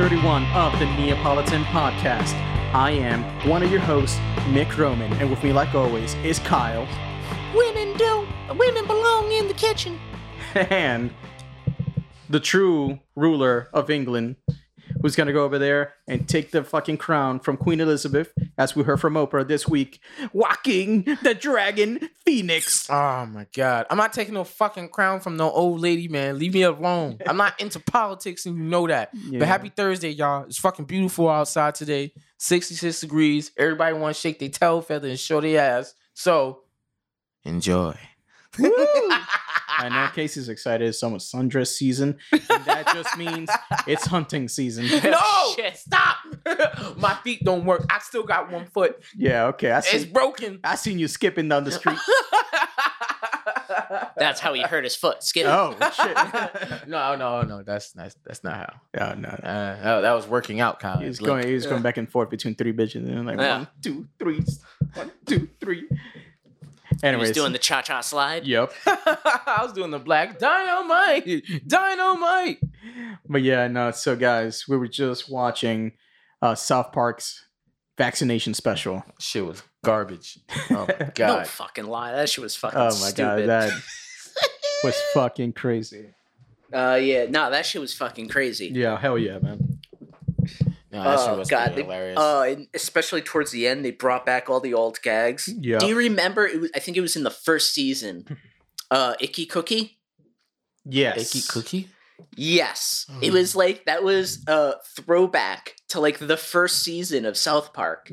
31 of the Neapolitan Podcast. I am one of your hosts, Mick Roman, and with me, like always, is Kyle Women don't. Women belong in the kitchen. and the true ruler of England, who's gonna go over there and take the fucking crown from Queen Elizabeth, as we heard from Oprah this week, walking the dragon phoenix. Oh my god. I'm not taking no fucking crown from no old lady, man. Leave me alone. I'm not into politics and you know that. Yeah. But happy Thursday, y'all. It's fucking beautiful outside today. 66 degrees. Everybody want to shake their tail feather and show their ass. So enjoy. I know Casey's excited. It's almost sundress season, and that just means it's hunting season. no! Shit. Stop! My feet don't work. I still got one foot. Yeah, okay. I It's see. broken. I seen you skipping down the street. That's how he hurt his foot. Skid. Oh shit! no, no, no. That's that's that's not how. Yeah, no. Uh, that, that was working out, Kyle. He was Blink. going. He was going back and forth between three bitches, and like Yeah. one, two, three, one, two, three. He Anyways, was doing the cha cha slide. Yep. I was doing the black dynamite, dynamite. But yeah, no. So guys, we were just watching uh, South Park's vaccination special. Shit was garbage. Oh my god. No god. fucking lie. That shit was fucking Oh my stupid. god, that was fucking crazy. Uh, yeah. No, that shit was fucking crazy. Yeah, hell yeah, man. No, that shit Oh was god. They, hilarious. uh, and especially towards the end, they brought back all the old gags. Yeah. Do you remember? It was. I think it was in the first season. Uh, Icky Cookie. Yes. Icky cookie. Yes, it Oh. was like that was a throwback to like the first season of South Park,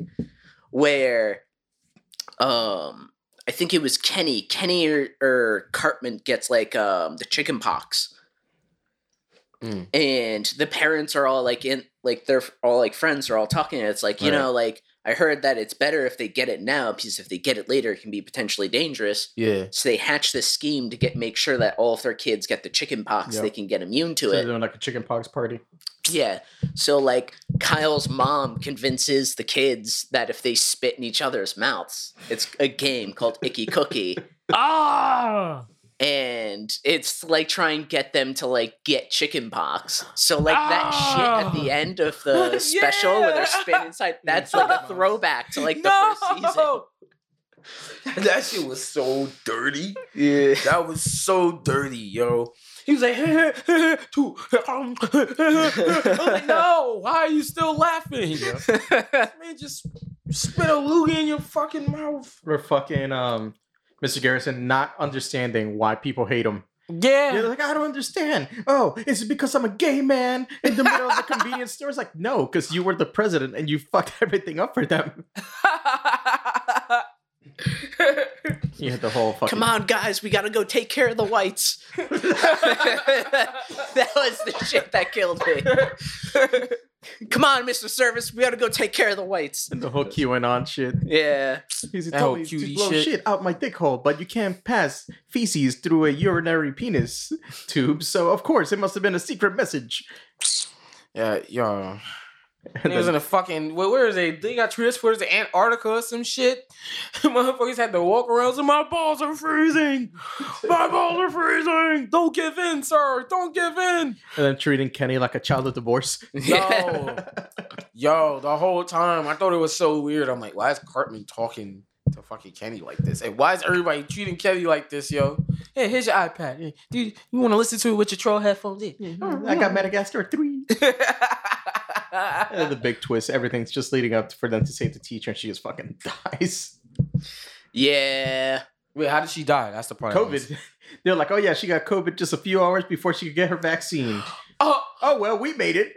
where, um, I think it was Kenny, Kenny or, or Cartman gets like um the chicken pox, Mm. and the parents are all like in like they're all like friends are all talking. And it's like you Right. know like I heard that it's better if they get it now because if they get it later, it can be potentially dangerous. Yeah. So they hatch this scheme to get make sure that all of their kids get the chicken pox. Yep. They can get immune to So it. they're doing like a chicken pox party. Yeah. So like Kyle's mom convinces the kids that if they spit in each other's mouths, it's a game called Icky Cookie. Ah. And it's like try and get them to like get chicken pox. So like that shit at the Ah. end of the special where they're spitting inside, that's like a throwback to like the first season. that shit was so dirty. Yeah. That was so dirty, yo. He was like, hey, hey, hey, two. um, I was like, no, why are you still laughing? Yo? Man, just spit a loogie in your fucking mouth. We're fucking um, Mr. Garrison not understanding why people hate him. Yeah. You're like, I don't understand. Oh, is it because I'm a gay man in the middle of the convenience store? It's like, no, because you were the president and you fucked everything up for them. You had the whole fucking. Come on, guys, we gotta go take care of the whites. that was the shit that killed me. Come on, Mr. Service, we gotta go take care of the whites. And the whole QAnon shit. Yeah. He's That told whole to cutie blow shit. shit. out my dick hole, but you can't pass feces through a urinary penis tube, so of course it must have been a secret message. yeah, yo. And He was in a fucking where, where is it? They got transported to Antarctica or some shit. Motherfuckers had to walk around. So my balls are freezing. My balls are freezing. Don't give in, sir. Don't give in. and then treating Kenny like a child of divorce. Yo, yo, the whole time I thought it was so weird. I'm like, why is Cartman talking fucking Kenny like this? And why is everybody treating Kenny like this, yo? Hey, here's your iPad. Hey, Dude, you want to listen to it with your troll headphones in? Oh, I got Madagascar 3. And the big twist, everything's just leading up for them to save the teacher, and she just fucking dies. Yeah. Wait, how did she die? That's the part. COVID. They're like, oh yeah, she got COVID just a few hours before she could get her vaccine. Oh, Oh well, we made it.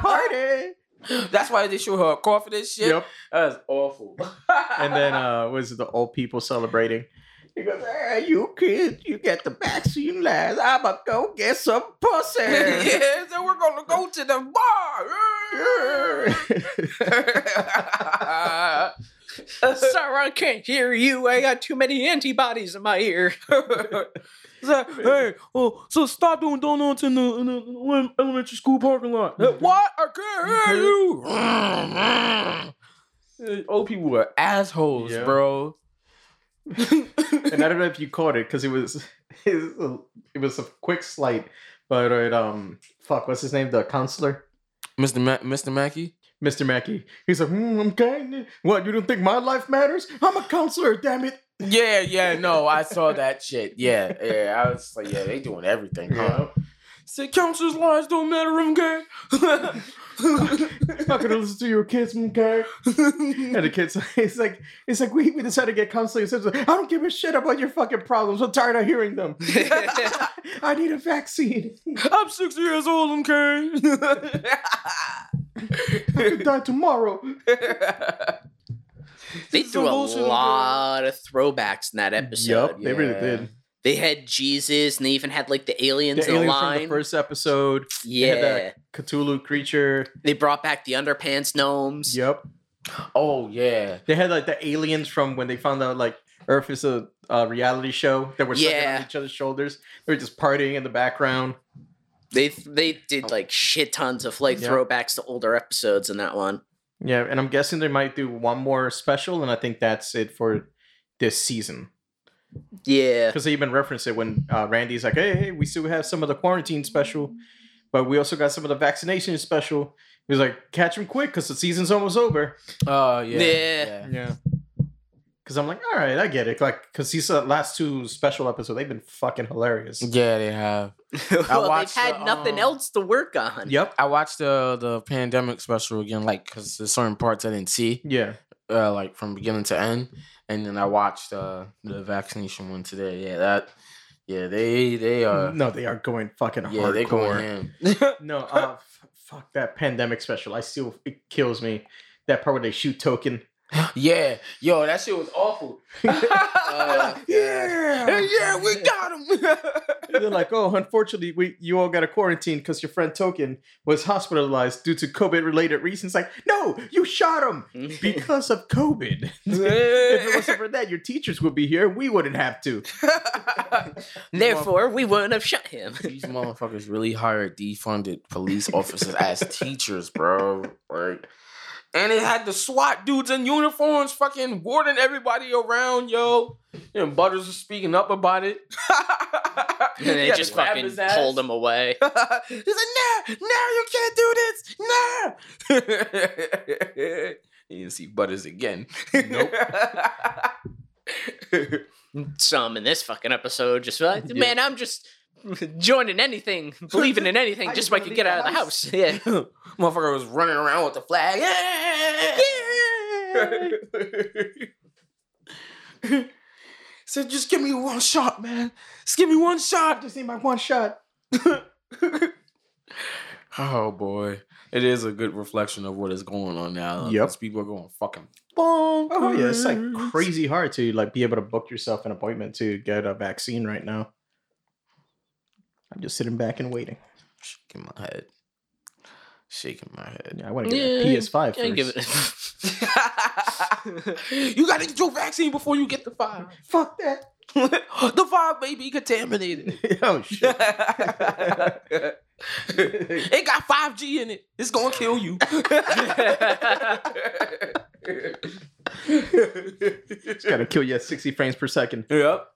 Party. That's why they show her coughing and shit. Yep. That's awful. And then uh was the old people celebrating? He goes, hey, you kids, you get the vaccine last. I'ma go get some pussy. yeah, so we're gonna go to the bar. Sorry, I can't hear you. I got too many antibodies in my ear. So, hey, oh, so stop doing donuts in the, in the elementary school parking lot. Mm-hmm. What? I can't hear you. Old people were assholes, Yeah. bro. and I don't know if you caught it because it was it was a quick slight, But um, fuck, what's his name? The counselor, Mr. Ma- Mr. Mackey. Mr. Mackey. He's like, hmm, okay. What? You don't think my life matters? I'm a counselor. Damn it. Yeah, yeah, no, I saw that shit. Yeah, yeah, I was like, yeah, they doing everything, huh? Said counselors' lives don't matter, I'm gay. I'm not gonna listen to your kids, okay? And the kids, it's like, it's like we, we decided to get counseling. It's like, I don't give a shit about your fucking problems. I'm tired of hearing them. I need a vaccine. I'm six years old, I'm gay. I could die tomorrow. they threw a lot of throwbacks in that episode. Yup, they really did. They had Jesus, and they even had like the aliens The in the alien from line. the first episode, yeah, had that- Cthulhu creature. they brought back the underpants gnomes. Yep. oh yeah. They had like the aliens from when they found out like Earth is a uh, reality show that were sucking Yeah. on each other's shoulders. They were just partying in the background. They they did like shit tons of like Yeah. throwbacks to older episodes in that one. Yeah, and I'm guessing they might do one more special, and I think that's it for this season. Yeah, Because they even referenced it when uh, Randy's like, "Hey, hey, we still have some of the quarantine special, but we also got some of the vaccination special." He was like, "Catch them quick, because the season's almost over." Oh yeah. Yeah. Yeah. Because I'm like, all right, I get it. Like, because these uh, last two special episodes, they've been fucking hilarious. Yeah, they have. well, they've watched had the, nothing um, else to work on. Yep. I watched the the pandemic special again, like because there's certain parts I didn't see, Yeah. uh, like from beginning to end, and then I watched uh, the vaccination one today. Yeah, that. Yeah, they they uh no, they are going fucking yeah they hardcore. going ham. no, uh, f- fuck that pandemic special. I still it kills me. That part where they shoot token. yeah, yo, that shit was awful. Uh, yeah. yeah, we got him. They're like, oh, unfortunately, we you all got a quarantine because your friend Token was hospitalized due to COVID related reasons. Like, no, you shot him because of COVID. if it wasn't for that, your teachers would be here. We wouldn't have to. Therefore, we wouldn't have shot him. These motherfuckers really hired defunded police officers as teachers, bro. Like, and it had the SWAT dudes in uniforms fucking warding everybody around, yo. And Butters was speaking up about it. and they just fucking pulled him away. He's like, no, no, you can't do this. No. you didn't see Butters again. Nope. Some in this fucking episode just like, Yeah. man, I'm just joining anything, believing in anything, I just just so I wanna can get the out of the house. house. Yeah. Motherfucker was running around with the flag. Yeah! Yeah! Said, so just give me one shot, man. Just give me one shot. Just need my one shot. oh boy, it is a good reflection of what is going on now. Yep. These people are going fucking bonkers. Oh yeah, it's like crazy hard to like be able to book yourself an appointment to get a vaccine right now. I'm just sitting back and waiting. Shaking my head. Shaking my head. Yeah, I want to get Yeah, a PS5 I give first. it. you gotta get your vaccine before you get the five. Fuck that. the five may be contaminated. oh shit. it got 5G in it. It's gonna kill you. It's gotta kill you at 60 frames per second. Yep.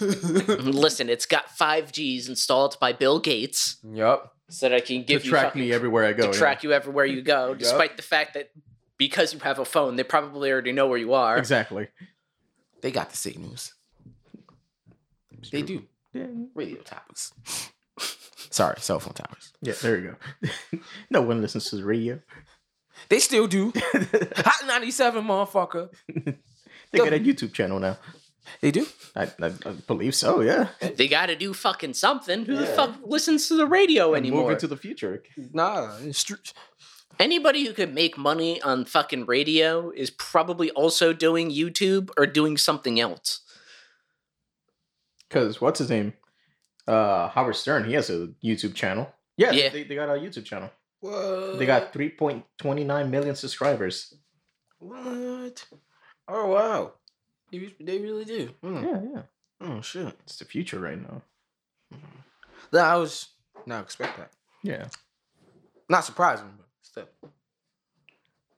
Listen, it's got five Gs installed by Bill Gates, Yep. so that I can To give you track fucking, me everywhere I go. to yeah. track you everywhere you go, despite the fact that because you have a phone, they probably already know where you are. Exactly. They got the signals. They do. Yeah, Radio towers. Sorry, cell phone towers. yeah there you go. no one listens to the radio. They still do. Hot 97, motherfucker. They got a YouTube channel now. They do? I, I, I believe so, yeah. They got to do fucking something. Who the fuck listens to the radio anymore? Moving to the future. Nah. It's tr- Anybody who could make money on fucking radio is probably also doing YouTube or doing something else. Because what's his name? Uh, Howard Stern. He has a YouTube channel. Yeah, Yeah. They, they got a YouTube channel. what? They got 3.29 million subscribers. What? Oh, wow. They, they really do. Hmm. Yeah, yeah. Oh, shit. It's the future right now. That I was not expect that. Yeah. Not surprising, but still.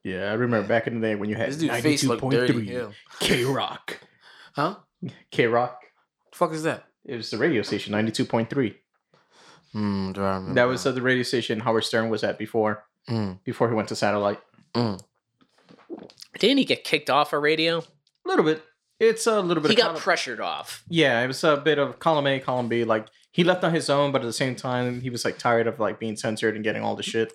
Yeah, I remember back in the day when you had face looked dirty. 92.3 K Rock. Huh? K Rock. The fuck is that? It was the radio station, 92.3. Hmm, do I remember? That was uh, the radio station Howard Stern was at before Mm, before he went to satellite. mm. Didn't he get kicked off a radio? A little bit. It's a little bit. He of got column- pressured off. Yeah, it was a bit of column A, column B. Like he left on his own, but at the same time, he was like tired of like being censored and getting all the shit.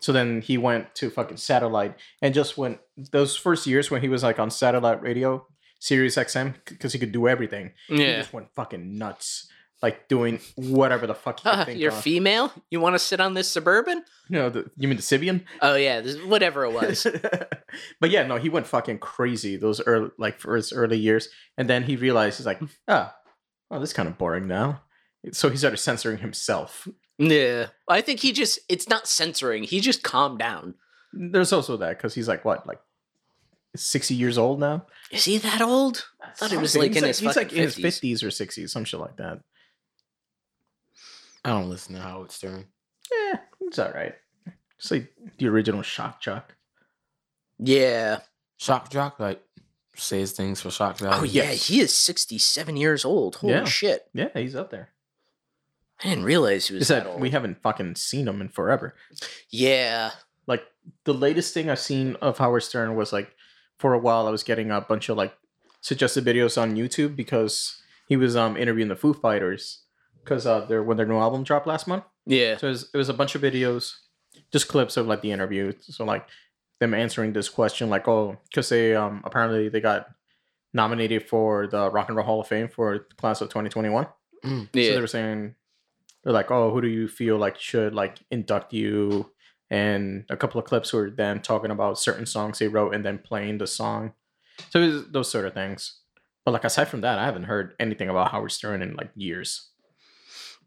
So then he went to fucking satellite and just went those first years when he was like on satellite radio, Sirius XM, because he could do everything. Yeah, He just went fucking nuts, like doing whatever the fuck could Uh, think you're of. female? You want to sit on this suburban? you know, the, you mean the Sybian? Oh yeah, this, whatever it was. but yeah, no, he went fucking crazy those early, like for his early years, and then he realized he's like, ah, oh, this is kind of boring now. So he started censoring himself. yeah, I think he just—it's not censoring. He just calmed down. There's also that because he's like what, like sixty years old now. Is he that old? I thought he was like he's in his he's like in his fifties or sixties, some shit like that. I don't listen to Howard Stern. Yeah, it's all right. It's like the original shock jock. Yeah. Shock Jock, like, says things for shock value. Oh yeah, he is sixty-seven years old. Holy Yeah. shit! Yeah, he's up there. I didn't realize he was that that old. we haven't fucking seen him in forever. yeah. like the latest thing I've seen of Howard Stern was like for a while I was getting a bunch of like suggested videos on YouTube because he was um interviewing the Foo Fighters because uh their when their new album dropped last month. Yeah. So it was, it was a bunch of videos, just clips of like the interview. So like them answering this question like oh because they um apparently they got nominated for the Rock and Roll Hall of Fame for class of 2021. Mm. So they were saying they're like, oh, who do you feel like should like induct you? And a couple of clips were them talking about certain songs they wrote and then playing the song. So it was those sort of things. But like aside from that, I haven't heard anything about Howard Stern in like years.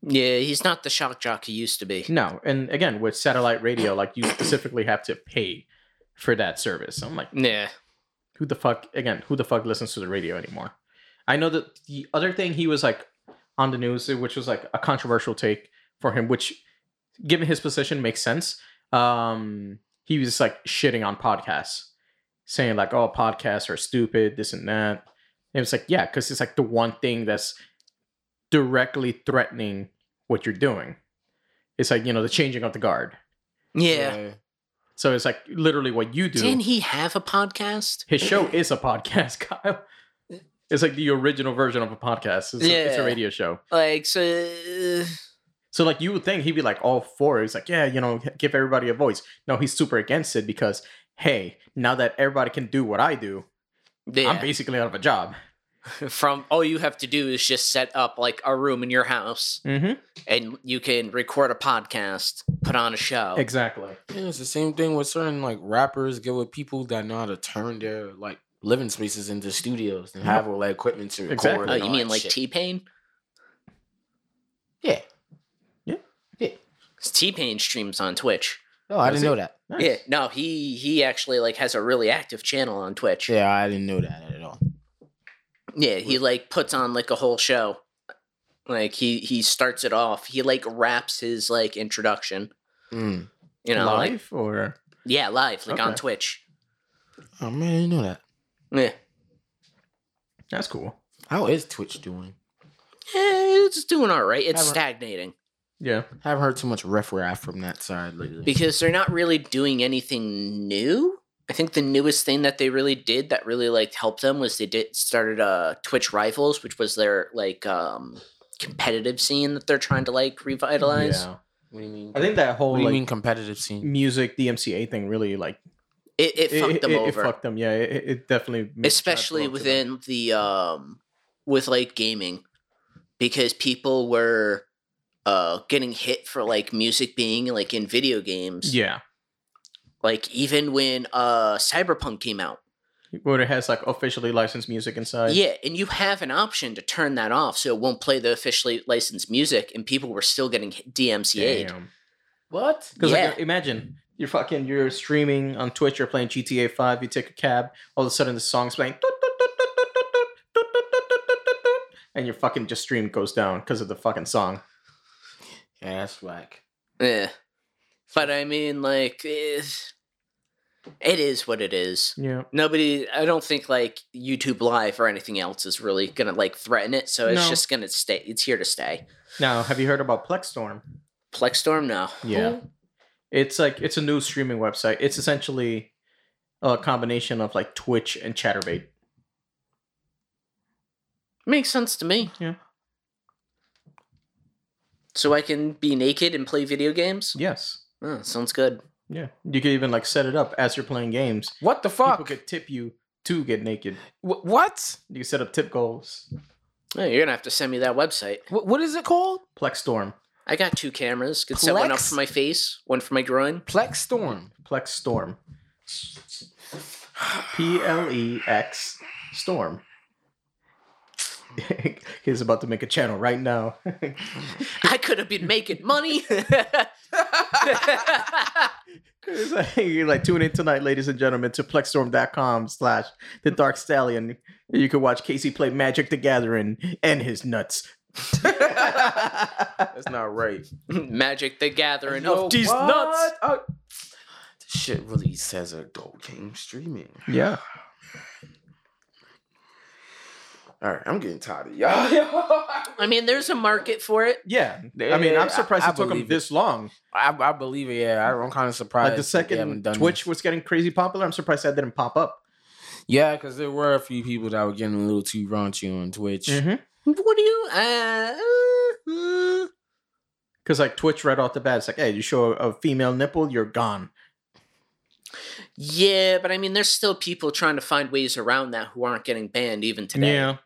Yeah, he's not the shock jock he used to be. No, and again with satellite radio, like you specifically have to pay for that service. I'm like, Yeah. who the fuck again who the fuck listens to the radio anymore i know that the other thing he was like on the news which was like a controversial take for him which given his position makes sense um he was like shitting on podcasts saying like oh podcasts are stupid this and that and it was like yeah because it's like the one thing that's directly threatening what you're doing it's like you know the changing of the guard Yeah. so it's like literally what you do Didn't he have a podcast? his show is a podcast, Kyle. It's like the original version of a podcast. It's, a, it's a radio show. Like so. Uh, so like you would think he'd be like all for it. He's like, yeah, you know, give everybody a voice. No, he's super against it because hey, now that everybody can do what I do, Yeah. I'm basically out of a job. From all you have to do is just set up like a room in your house, Mm-hmm. and you can record a podcast, put on a show. Exactly. Yeah, it's the same thing with certain like rappers get with people that know how to turn their like living spaces into studios and have all that equipment to record. Exactly. Oh, you all mean that like shit. T Pain? Yeah. Yeah yeah T Pain streams on Twitch. Oh, I Does didn't he? know that. Nice. Yeah, no, he he actually like has a really active channel on Twitch. Yeah, I didn't know that at all. Yeah, he like puts on like a whole show. Like he he starts it off. He like wraps his like introduction. Mm. You know, like Live or yeah, live like on Twitch. Oh man, I didn't know that. Yeah, that's cool. How is Twitch doing? Eh, it's doing all right. It's stagnating Yeah. I haven't heard too much ref rap from that side lately. because they're not really doing anything new. I think the newest thing that they really did that really like helped them was they did started uh Twitch Rivals, which was their like um competitive scene that they're trying to like revitalize. Yeah. what do you mean? I think that whole What do you like mean competitive scene? music the DMCA thing really like It, it, fucked them it, over. fucked them. Yeah, it, it definitely made a giant especially blow to them. within the um with like gaming because people were uh getting hit for like music being like in video games Yeah. Like even when uh cyberpunk came out Where it has like officially licensed music inside. yeah and you have an option to turn that off so it won't play the officially licensed music and people were still getting dmca'd Damn. What? Because Yeah. like, imagine you're fucking you're streaming on Twitch, you're playing GTA Five, you take a cab, all of a sudden the song's playing, and your fucking just stream goes down because of the fucking song. Yeah, that's whack. yeah but i mean like eh, it is what it is Yeah. nobody i don't think like youtube live or anything else is really gonna like threaten it so it's No. just gonna stay it's here to stay Now, have you heard about Plexstorm? Plexstorm now. Yeah. It's like it's a new streaming website. It's essentially a combination of like Twitch and Chaturbate. Makes sense to me. Yeah. So I can be naked and play video games? Yes. Oh, sounds good. Yeah. You could even like set it up as you're playing games. What the fuck? People could tip you to get naked. Wh- what? You can set up tip goals. Oh, you're gonna have to send me that website. Wh- what is it called? Plex Storm. I got two cameras. Could set one up for my face, one for my groin. Plex Storm. Plex Storm. P L E X Storm. He's about to make a channel right now. I could have been making money. It's like, You're like tune in tonight, ladies and gentlemen, to plexstorm.com slash the dark stallion. You can watch Casey play Magic the Gathering and his nuts. That's not right. Magic the Gathering Yo, of these what? nuts. Oh, this shit really says a adult game streaming. yeah. All right, I'm getting tired of y'all. I mean, there's a market for it. Yeah. I mean, I'm surprised I- I it took them it. this long. I, I believe it. Yeah, I- I'm kind of surprised. Like the second done Twitch this. was getting crazy popular, I'm surprised that didn't pop up. Yeah, because there were a few people that were getting a little too raunchy on Twitch. Mm-hmm. What do you? Uh, uh, uh. Because like Twitch right off the bat, it's like, hey, you show a female nipple, you're gone. Yeah, but I mean, there's still people trying to find ways around that who aren't getting banned even today. Yeah.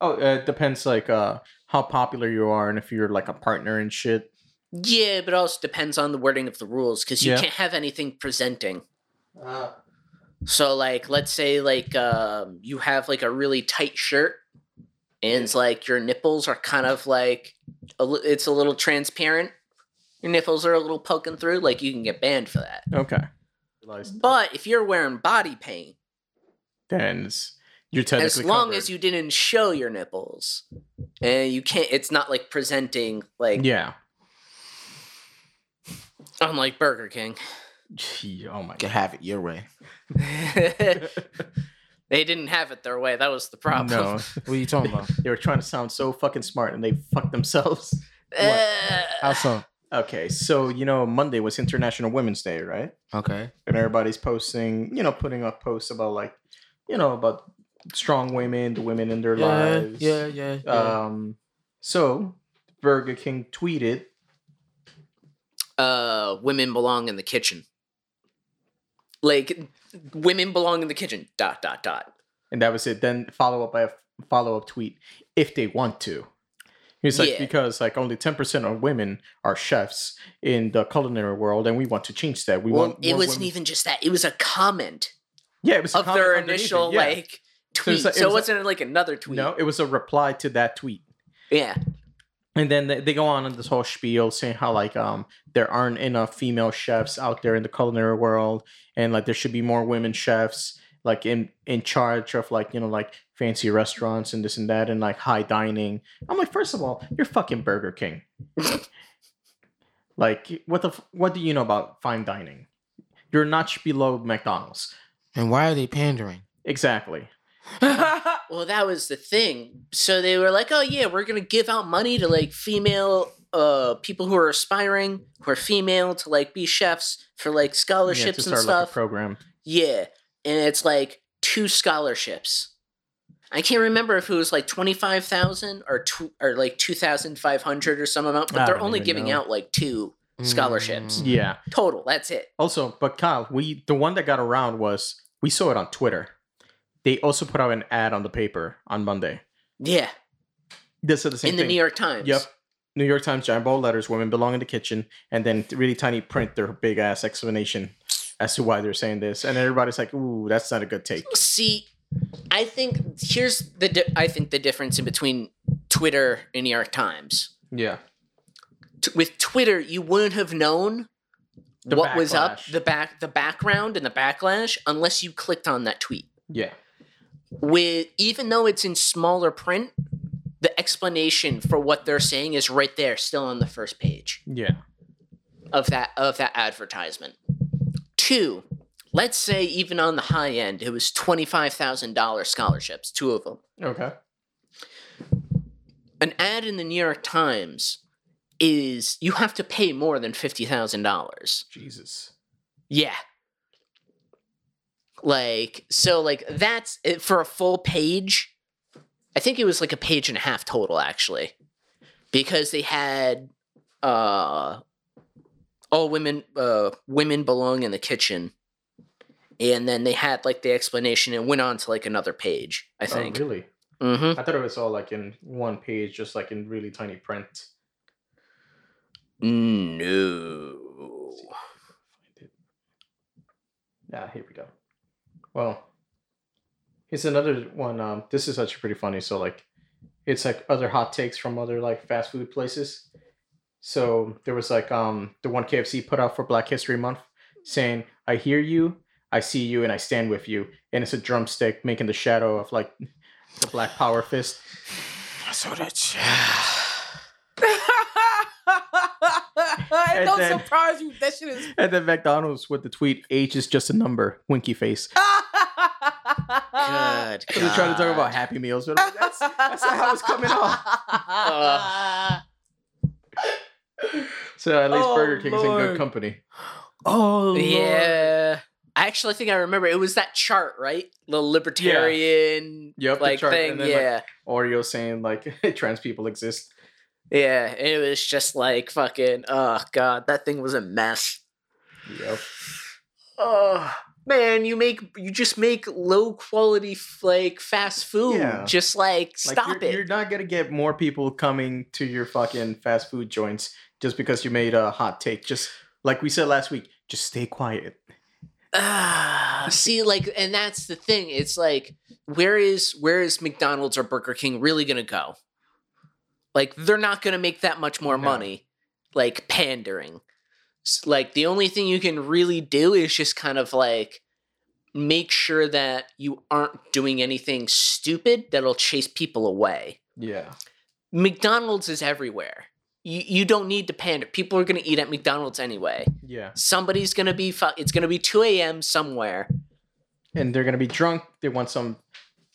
Oh, uh, it depends like uh how popular you are and if you're like a partner and shit. Yeah, but also depends on the wording of the rules because you Yeah. can't have anything presenting. So, like, let's say like um, you have like a really tight shirt, and it's like your nipples are kind of like a li- it's a little transparent. Your nipples are a little poking through. Like, you can get banned for that. Okay. But if you're wearing body paint, then it's- you're as long covered. as you didn't show your nipples, and you can't, it's not like presenting like Yeah. unlike Burger King. Gee, Oh my Can god. have it your way. they didn't have it their way. That was the problem. No, What are you talking about? they were trying to sound so fucking smart and they fucked themselves. Uh, How so? Okay, so you know Monday was International Women's Day, right? Okay. And everybody's posting, you know, putting up posts about like, you know, about strong women, the women in their Yeah, lives. yeah, yeah, yeah. Um, so Burger King tweeted, uh, women belong in the kitchen. Like, women belong in the kitchen. Dot dot dot. and that was it. Then follow up by a follow up tweet, if they want to. He's like, Yeah. because like only ten percent of women are chefs in the culinary world, and we want to change that. We well, want. it wasn't women- even just that. It was a comment Yeah, it was a of comment their initial yeah. like tweet. it's like- it so it was a- wasn't like another tweet. No, it was a reply to that tweet. Yeah. And then they, they go on in this whole spiel saying how like um there aren't enough female chefs out there in the culinary world, and like there should be more women chefs like in in charge of like you know like fancy restaurants and this and that and like high dining. I'm like, first of all, you're fucking Burger King. like what the f- what do you know about fine dining? You're a notch below McDonald's. And why are they pandering? Exactly. Well, that was the thing. So they were like, "Oh yeah, we're gonna give out money to like female uh people who are aspiring, who are female, to like be chefs for like Yeah, scholarships to and start like stuff." program. Yeah, and it's like two scholarships. I can't remember if it was like twenty five thousand or two or like two thousand five hundred or some amount, but I they're only giving know. out like two scholarships Mm. Yeah. total. That's it. Also, but Kyle, we the one that got around was we saw it on Twitter. They also put out an ad on the paper on Monday. Yeah, This is the same in the. New York Times. Yep. New York Times giant bold letters, women belong in the kitchen, and then really tiny print their big ass explanation as to why they're saying this. And everybody's like, ooh, that's not a good take. See, I think here's the di- I think the difference in between Twitter and New York Times. Yeah. T- with Twitter, you wouldn't have known The what was up the back the background and the backlash unless you clicked on that tweet. Yeah. With even though it's in smaller print, the explanation for what they're saying is right there, still on the first page Yeah. of that of that advertisement. Two, let's say even on the high end, it was twenty five thousand dollars scholarships, two of them. Okay. An ad in the New York Times is you have to pay more than fifty thousand dollars. Jesus. Yeah. Like so like that's it for a full page. I think it was like a page and a half total actually. Because they had uh all women uh women belong in the kitchen. And then they had like the explanation and went on to like another page, I think. Oh, really? Mm-hmm. I thought it was all like in one page, just like in really tiny print. No. Yeah, here we go. Well, here's another one. Um, this is actually pretty funny. So like, it's like other hot takes from other like fast food places. So there was like um the one KFC put out for Black History Month, saying, "I hear you, I see you, and I stand with you," and it's a drumstick making the shadow of like the Black Power fist. I saw that shit. It don't then- surprise you. That shit is. And then McDonald's with the tweet, "Age is just a number." Winky face. Good. So they're trying to talk about Happy Meals, but I'm like, that's that's not how it's coming off. So at least Oh, Burger King's in good company. oh Yeah. I actually think I remember it was that chart, right? The libertarian Yep, the like chart, thing. and then, like, yeah. Oreo saying like trans people exist. yeah. It was just like fucking oh god, that thing was a mess. Yep. Oh man, you make you just make low quality like fast food. Yeah. Just like Like stop you're, it. you're not gonna get more people coming to your fucking fast food joints just because you made a hot take. Just like we said last week, just stay quiet. Ah, see, like, and that's the thing. It's like, where is where is McDonald's or Burger King really gonna go? Like, they're not gonna make that much more No. money, like pandering. Like, the only thing you can really do is just kind of like make sure that you aren't doing anything stupid that'll chase people away. Yeah. McDonald's is everywhere. You you don't need to pander. People are gonna eat at McDonald's anyway. Yeah. Somebody's gonna be fu- it's gonna be two a.m. somewhere. And they're gonna be drunk. They want some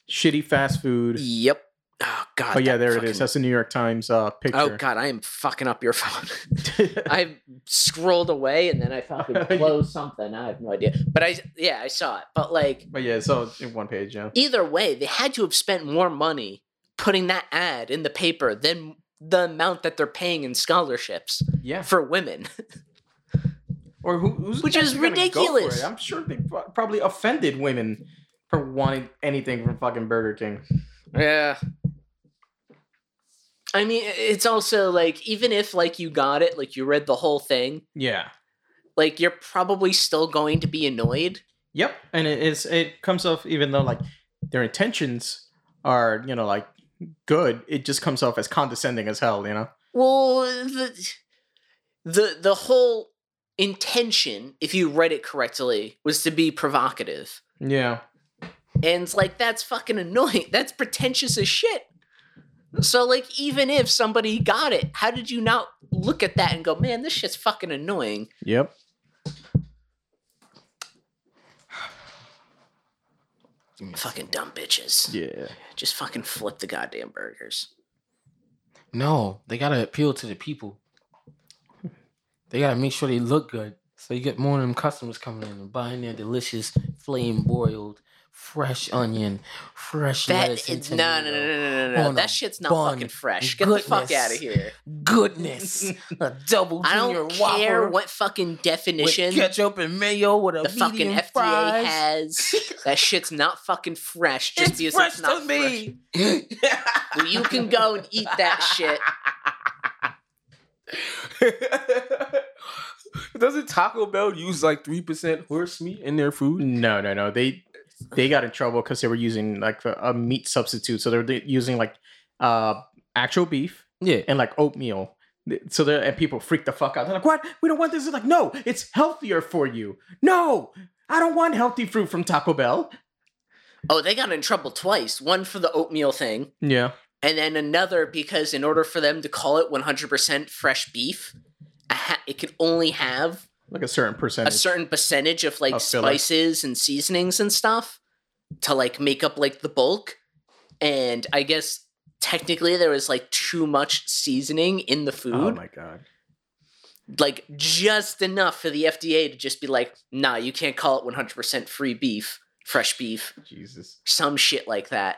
shitty fast food. Yep. Oh god. Oh yeah, there it fucking- is. That's the New York Times uh, picture. Oh god, I am fucking up your phone. I scrolled away and then I fucking closed something. I have no idea. But I yeah, I saw it. But like but yeah, so in one page, yeah. either way, they had to have spent more money putting that ad in the paper than the amount that they're paying in scholarships Yeah. for women. Or who, who's Which is actually gonna go for ridiculous. I'm sure they probably offended women for wanting anything from fucking Burger King. Yeah. I mean, it's also like even if like you got it, like you read the whole thing, Yeah. like you're probably still going to be annoyed. Yep. And it is it comes off even though like their intentions are, you know, like good, it just comes off as condescending as hell, you know? Well, the the the whole intention, if you read it correctly, was to be provocative. Yeah. And it's like that's fucking annoying. That's pretentious as shit. So like even if somebody got it, how did you not look at that and go, "Man, this shit's fucking annoying." Yep. Fucking dumb bitches. Yeah. Just fucking flip the goddamn burgers. No, they gotta appeal to the people. They gotta make sure they look good, so you get more of them customers coming in and buying their delicious flame broiled, fresh onion, fresh That lettuce. and no no no no no no. no. That shit's not bun. fucking fresh. Get the fuck out of here. Goodness, a double I don't whopper care what fucking with definition ketchup and mayo with a the fucking FDA fries. has. That shit's not fucking fresh just it's because fresh it's not to fresh. me. Well, you can go and eat that shit. Doesn't Taco Bell use like three percent horse meat in their food? No, no, no. They they got in trouble because they were using like a, a meat substitute. So they were using like uh actual beef Yeah, and like oatmeal. So they and people freak the fuck out. They're like, "What? We don't want this." It's like, "No, it's healthier for you." No, I don't want healthy fruit from Taco Bell. Oh, they got in trouble twice. One for the oatmeal thing, Yeah, and then another because in order for them to call it 100% fresh beef, ha- it could only have like a certain percentage, a certain percentage of like Of spices and seasonings and stuff to like make up like the bulk. And I guess technically there was like too much seasoning in the oh food. Oh my god. like just enough for the FDA to just be like, "Nah, you can't call it 100% free beef, fresh beef, Jesus. some shit like that."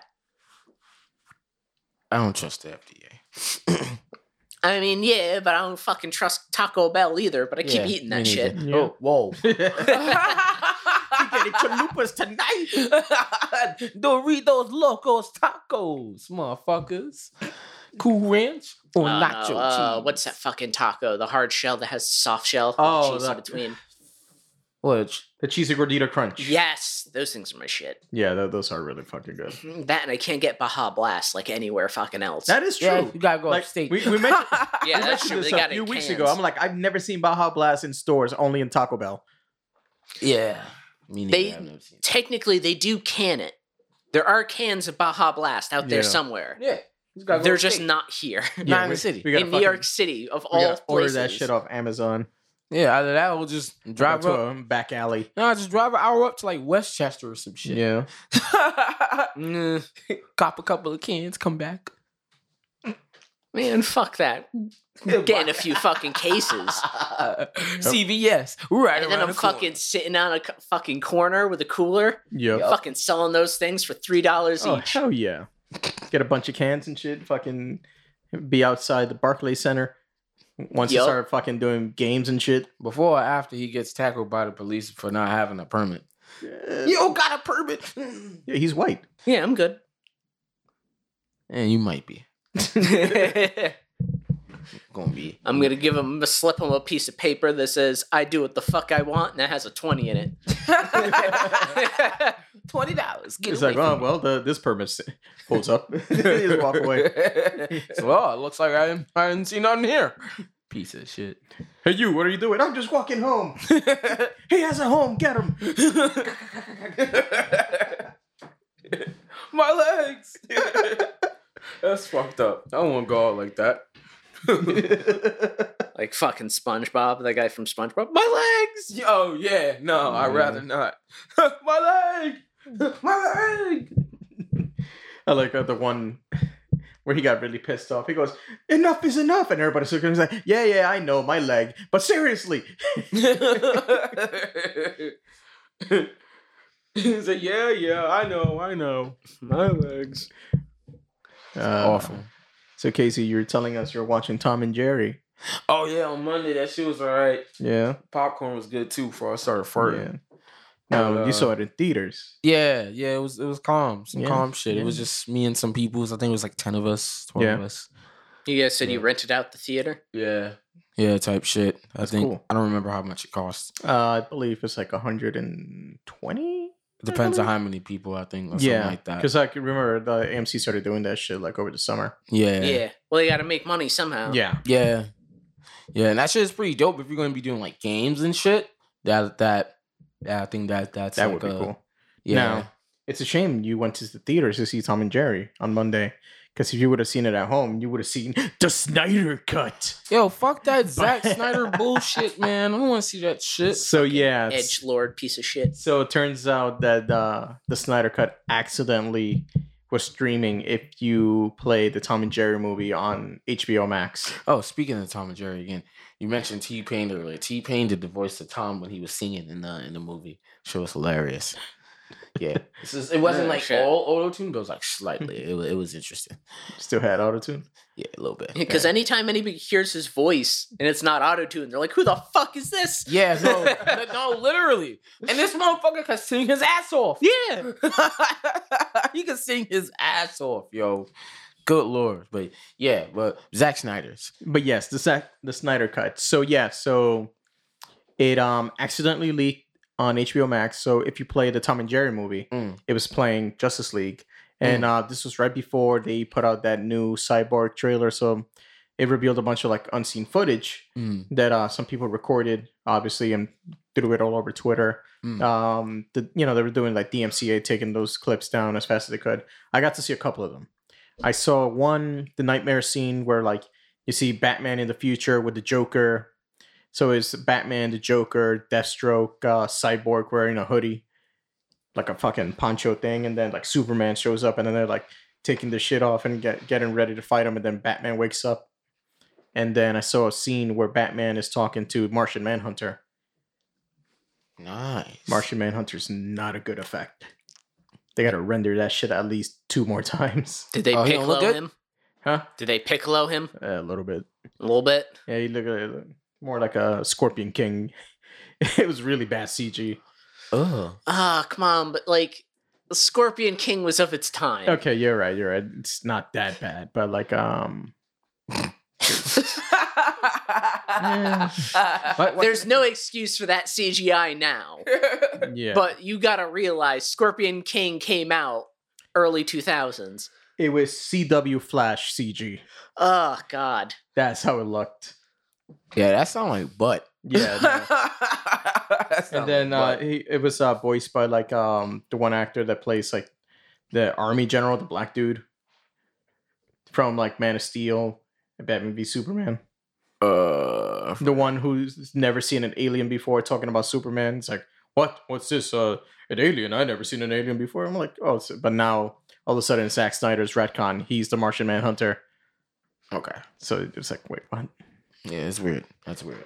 I don't trust the FDA. I mean, yeah, but I don't fucking trust Taco Bell either. But I keep Yeah, eating me that shit. neither. Yeah. Oh, whoa. you getting chalupas tonight? Doritos Locos Tacos, motherfuckers. Cool Ranch or Uh, nacho uh, cheese? what's that fucking taco? The hard shell that has soft shell. with Oh, cheese the- in between. Which? The cheesy gordita crunch. Yes, those things are my shit. Yeah, tho- those are really fucking good. Mm-hmm, that and I can't get Baja Blast like anywhere fucking else. That is true. Yeah, you gotta go Like, upstate. we- we mentioned- yeah, We that's mentioned true. this a few weeks cans. ago. I'm like, I've never seen Baja Blast in stores, only in Taco Bell. yeah. Me neither. They- I've never seen it. Technically, they do can it. There are cans of Baja Blast out there Yeah. somewhere. Yeah. go They're just upstate. not here. Not in the city. We gotta New York City, of all gotta order that shit off Amazon. Yeah, either that or we'll just drive Go to up. a back alley. No, just drive an hour up to like Westchester or some shit. Yeah. Mm, Cop a couple of cans, come back. man, fuck that. Getting a few fucking cases. CVS, right And then I'm the corner. fucking sitting on a fucking corner with a cooler, Yep. Yup. fucking selling those things for three dollars Oh each. hell yeah! Get a bunch of cans and shit. Fucking be outside the Barclays Center. Once you Yup. start fucking doing games and shit. Before or after he gets tackled by the police for not having a permit. Yeah, You don't got a permit. Yeah, he's white. Yeah, I'm good. And you might be. Gonna be. I'm gonna give him a slip him a piece of paper that says "I do what the fuck I want" and that has a twenty in it. Twenty dollars. It's like, oh well, the this permit holds up. Just walk away. so, oh, it looks like I didn't, I didn't see nothing here. Piece of shit. Hey, you, what are you doing? I'm just walking home. He has a home. Get him. My legs. That's fucked up. I don't want to go out like that. like fucking SpongeBob, that guy from SpongeBob. My legs. Oh yeah, no, I'd rather not. My leg, my leg. I like uh, the one where he got really pissed off. He goes, "Enough is enough," and everybody's looking at him like, "Yeah, yeah, I know my leg, but seriously." He's like, yeah, yeah, I know, I know. My legs. Uh, Awful. So Casey, you're telling us you're watching Tom and Jerry. Oh yeah, on Monday that shit was alright. Yeah. Popcorn was good too before I started farting. Yeah. No, But, you uh, saw it in theaters. Yeah, yeah, it was it was calm, some Yeah, calm shit. It was just me and some people. I think it was like ten of us, twelve of us. You guys said you rented out the theater. Yeah, yeah, type shit. I That's think cool. I don't remember how much it cost. Uh, I believe it's like 120. Depends on how many people. I think or something Yeah, like that. because I can remember the AMC started doing that shit like over the summer. Yeah, Yeah. Well, you got to make money somehow. Yeah. yeah, yeah. And that shit is pretty dope if you're going to be doing like games and shit. That that yeah, I think that that's That like would be a- cool. Yeah, Now, it's a shame you went to the theaters to see Tom and Jerry on Monday. Because if you would have seen it at home, you would have seen the Snyder cut. yo, fuck that Zack Snyder bullshit, man. I don't want to see that shit. So yeah, Edge Lord piece of shit. So it turns out that uh, the Snyder cut accidentally was streaming if you play the Tom and Jerry movie on HBO Max. Oh, speaking of Tom and Jerry again, you mentioned T Pain earlier. T Pain did the voice of Tom when he was singing in the in the movie. Show was hilarious. Yeah, this is, it wasn't Yeah, like shit. all auto tune, but it was like slightly. It, wa- it was interesting. Still had autotune. Yeah, a little bit. Because anytime anybody hears his voice and it's not auto tune, they're like, "Who the fuck is this?" Yeah, no, no, no, literally. And this motherfucker can sing his ass off. Yeah. he can sing his ass off, yo. Good lord, but yeah, but Zack Snyder's. But yes, the Zack, the Snyder cut. So yeah, so it um accidentally leaked on HBO Max. So if you play the Tom and Jerry movie, Mm. it was playing Justice League, and uh, this was right before they put out that new Cyborg trailer. So it revealed a bunch of like unseen footage Mm. that uh, some people recorded, obviously, and threw it all over Twitter. Mm. Um, the you know they were doing like DMCA taking those clips down as fast as they could. I got to see a couple of them. I saw one, the nightmare scene where like you see Batman in the future with the Joker. So it's Batman, the Joker, Deathstroke, uh, Cyborg wearing a hoodie, like a fucking poncho thing, and then like Superman shows up, and then they're like taking the shit off and get, getting ready to fight him, and then Batman wakes up. And then I saw a scene where Batman is talking to Martian Manhunter. Nice. Martian Manhunter's not a good effect. They gotta render that shit at least two more times. Did they Oh, he don't look piccolo him? Huh? Did they piccolo him a little bit. a little bit? Yeah, he looked uh, more like a Scorpion King. it was really bad CG. Oh. Ah, come on, but like the Scorpion King was of its time. Okay, you're right. You're right. It's not that bad, but like, um, what, what- There's no excuse for that CGI now. yeah, But you gotta realize Scorpion King came out early 2000s. it was CW Flash CG. Oh, God. That's how it looked. Yeah, that sounds like butt. Yeah. no. and then uh, he, it was uh, voiced by like um the one actor that plays like the army general, the black dude from like Man of Steel, and Batman v Superman. uh, The one who's never seen an alien before, talking about Superman. It's like, what? What's this? Uh, an alien? I never seen an alien before. I'm like, oh, but now all of a sudden, Zack Snyder's retcon. He's the Martian Manhunter. okay. So it's like, wait, what? Yeah, it's weird. That's weird.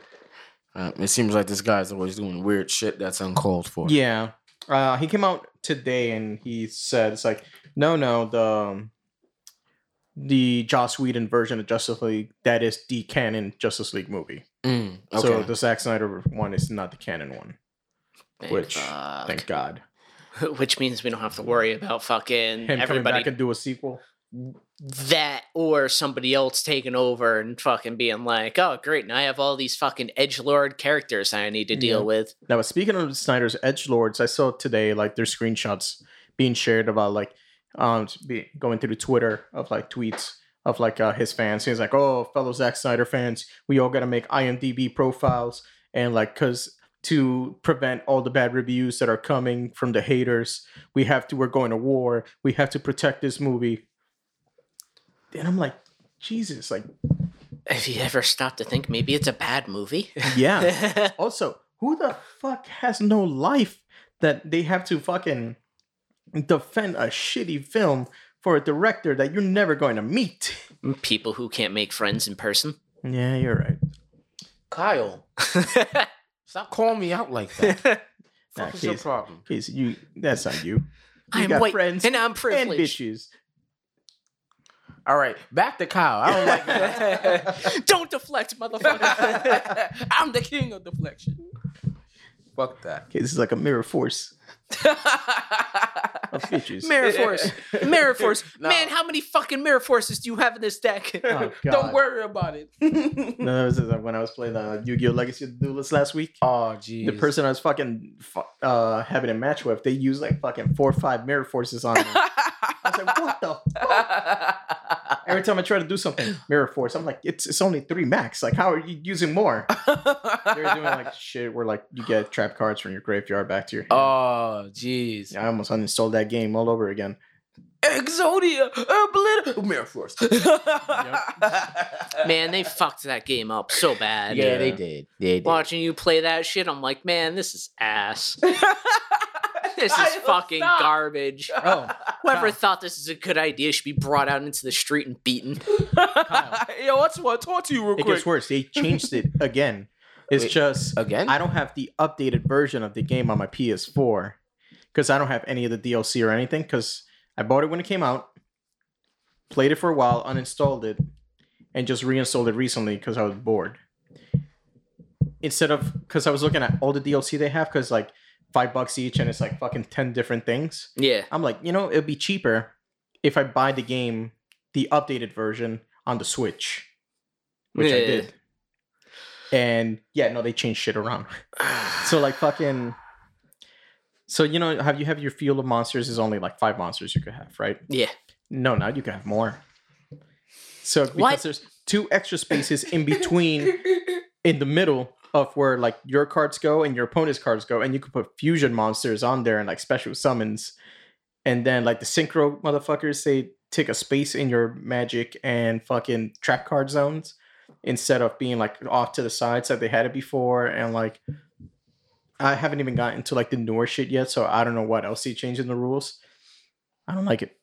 Uh, it seems like this guy's always doing weird shit that's uncalled for. Yeah. Uh, he came out today and he said it's like, no, no, the um, the Joss Whedon version of Justice League that is the canon Justice League movie. Mm, okay. So the Zack Snyder one is not the canon one. Thank Which, fuck. Thank God. Which means we don't have to worry about fucking Him coming back and do a sequel. That or somebody else taking over and fucking being like, oh, great, now I have all these fucking edge lord characters I need to deal Yeah. with. Now, speaking of Snyder's Edge Lords, I saw today like there's screenshots being shared about like um be, going through the Twitter of like tweets of like uh, his fans. He's like, "Oh, fellow Zack Snyder fans, we all gotta make IMDb profiles and like because." To prevent all the bad reviews that are coming from the haters, we have to. We're going to war. We have to protect this movie. And I'm like, Jesus, like, Have you ever stopped to think maybe it's a bad movie? yeah. Also, who the fuck has no life that they have to fucking defend a shitty film for a director that you're never going to meet? Mm, people who can't make friends in person. Yeah, you're right. Kyle, stop calling me out like that. Nah, Fuck is your problem? Case, you that's not you. You I'm got white friends and I'm and bitches. All right, back to Kyle. I don't like that. Don't deflect, motherfucker. I'm the king of deflection. Fuck that. Okay, this is like a mirror force of bitches. Mirror Force. Mirror Force. No. Man, how many fucking Mirror Forces do you have in this deck? Oh, Don't worry about it. No, that was uh, when I was playing uh, Yu-Gi-Oh! Legacy of the Duelist last week. Oh, geez. The person I was fucking uh, having a match with, they used like fucking four or five mirror forces on me. I was like, what the fuck? Every time I try to do something, mirror force, I'm like, it's it's only three max. Like, how are you using more? They're doing like shit where like you get trap cards from your graveyard back to your. hand. oh, jeez. I almost uninstalled that game all over again. Exodia, Obliter, Mirror Force. Man, they fucked that game up so bad. Yeah, they did. They did. Watching you play that shit, I'm like, man, this is ass. This is fucking stop. garbage. Oh, Whoever Kyle. thought this is a good idea should be brought out into the street and beaten. Yo, what's what? Talk to you real it quick. gets worse. They changed it again. It's Wait, just Again? I don't have the updated version of the game on my PS4 because I don't have any of the DLC or anything. Because I bought it when it came out, played it for a while, uninstalled it, and just reinstalled it recently because I was bored. Instead of because I was looking at all the DLC they have because like five bucks each and it's like fucking ten different things. Yeah. I'm like, you know, it'd be cheaper if I buy the game, the updated version on the Switch, which I did. And yeah, no, they changed shit around. So like fucking. So you know, have you have your field of monsters is only like five monsters you could have, right? Yeah. No, now you can have more. So because What? there's two extra spaces in between, in the middle of where like your cards go and your opponent's cards go, and you could put fusion monsters on there and like special summons, and then like the synchro motherfuckers, they take a space in your magic and fucking trap card zones instead of being like off to the sides that they had it before, and like. I haven't even gotten into like the newer shit yet, so I don't know what else they changed in the rules. I don't like it.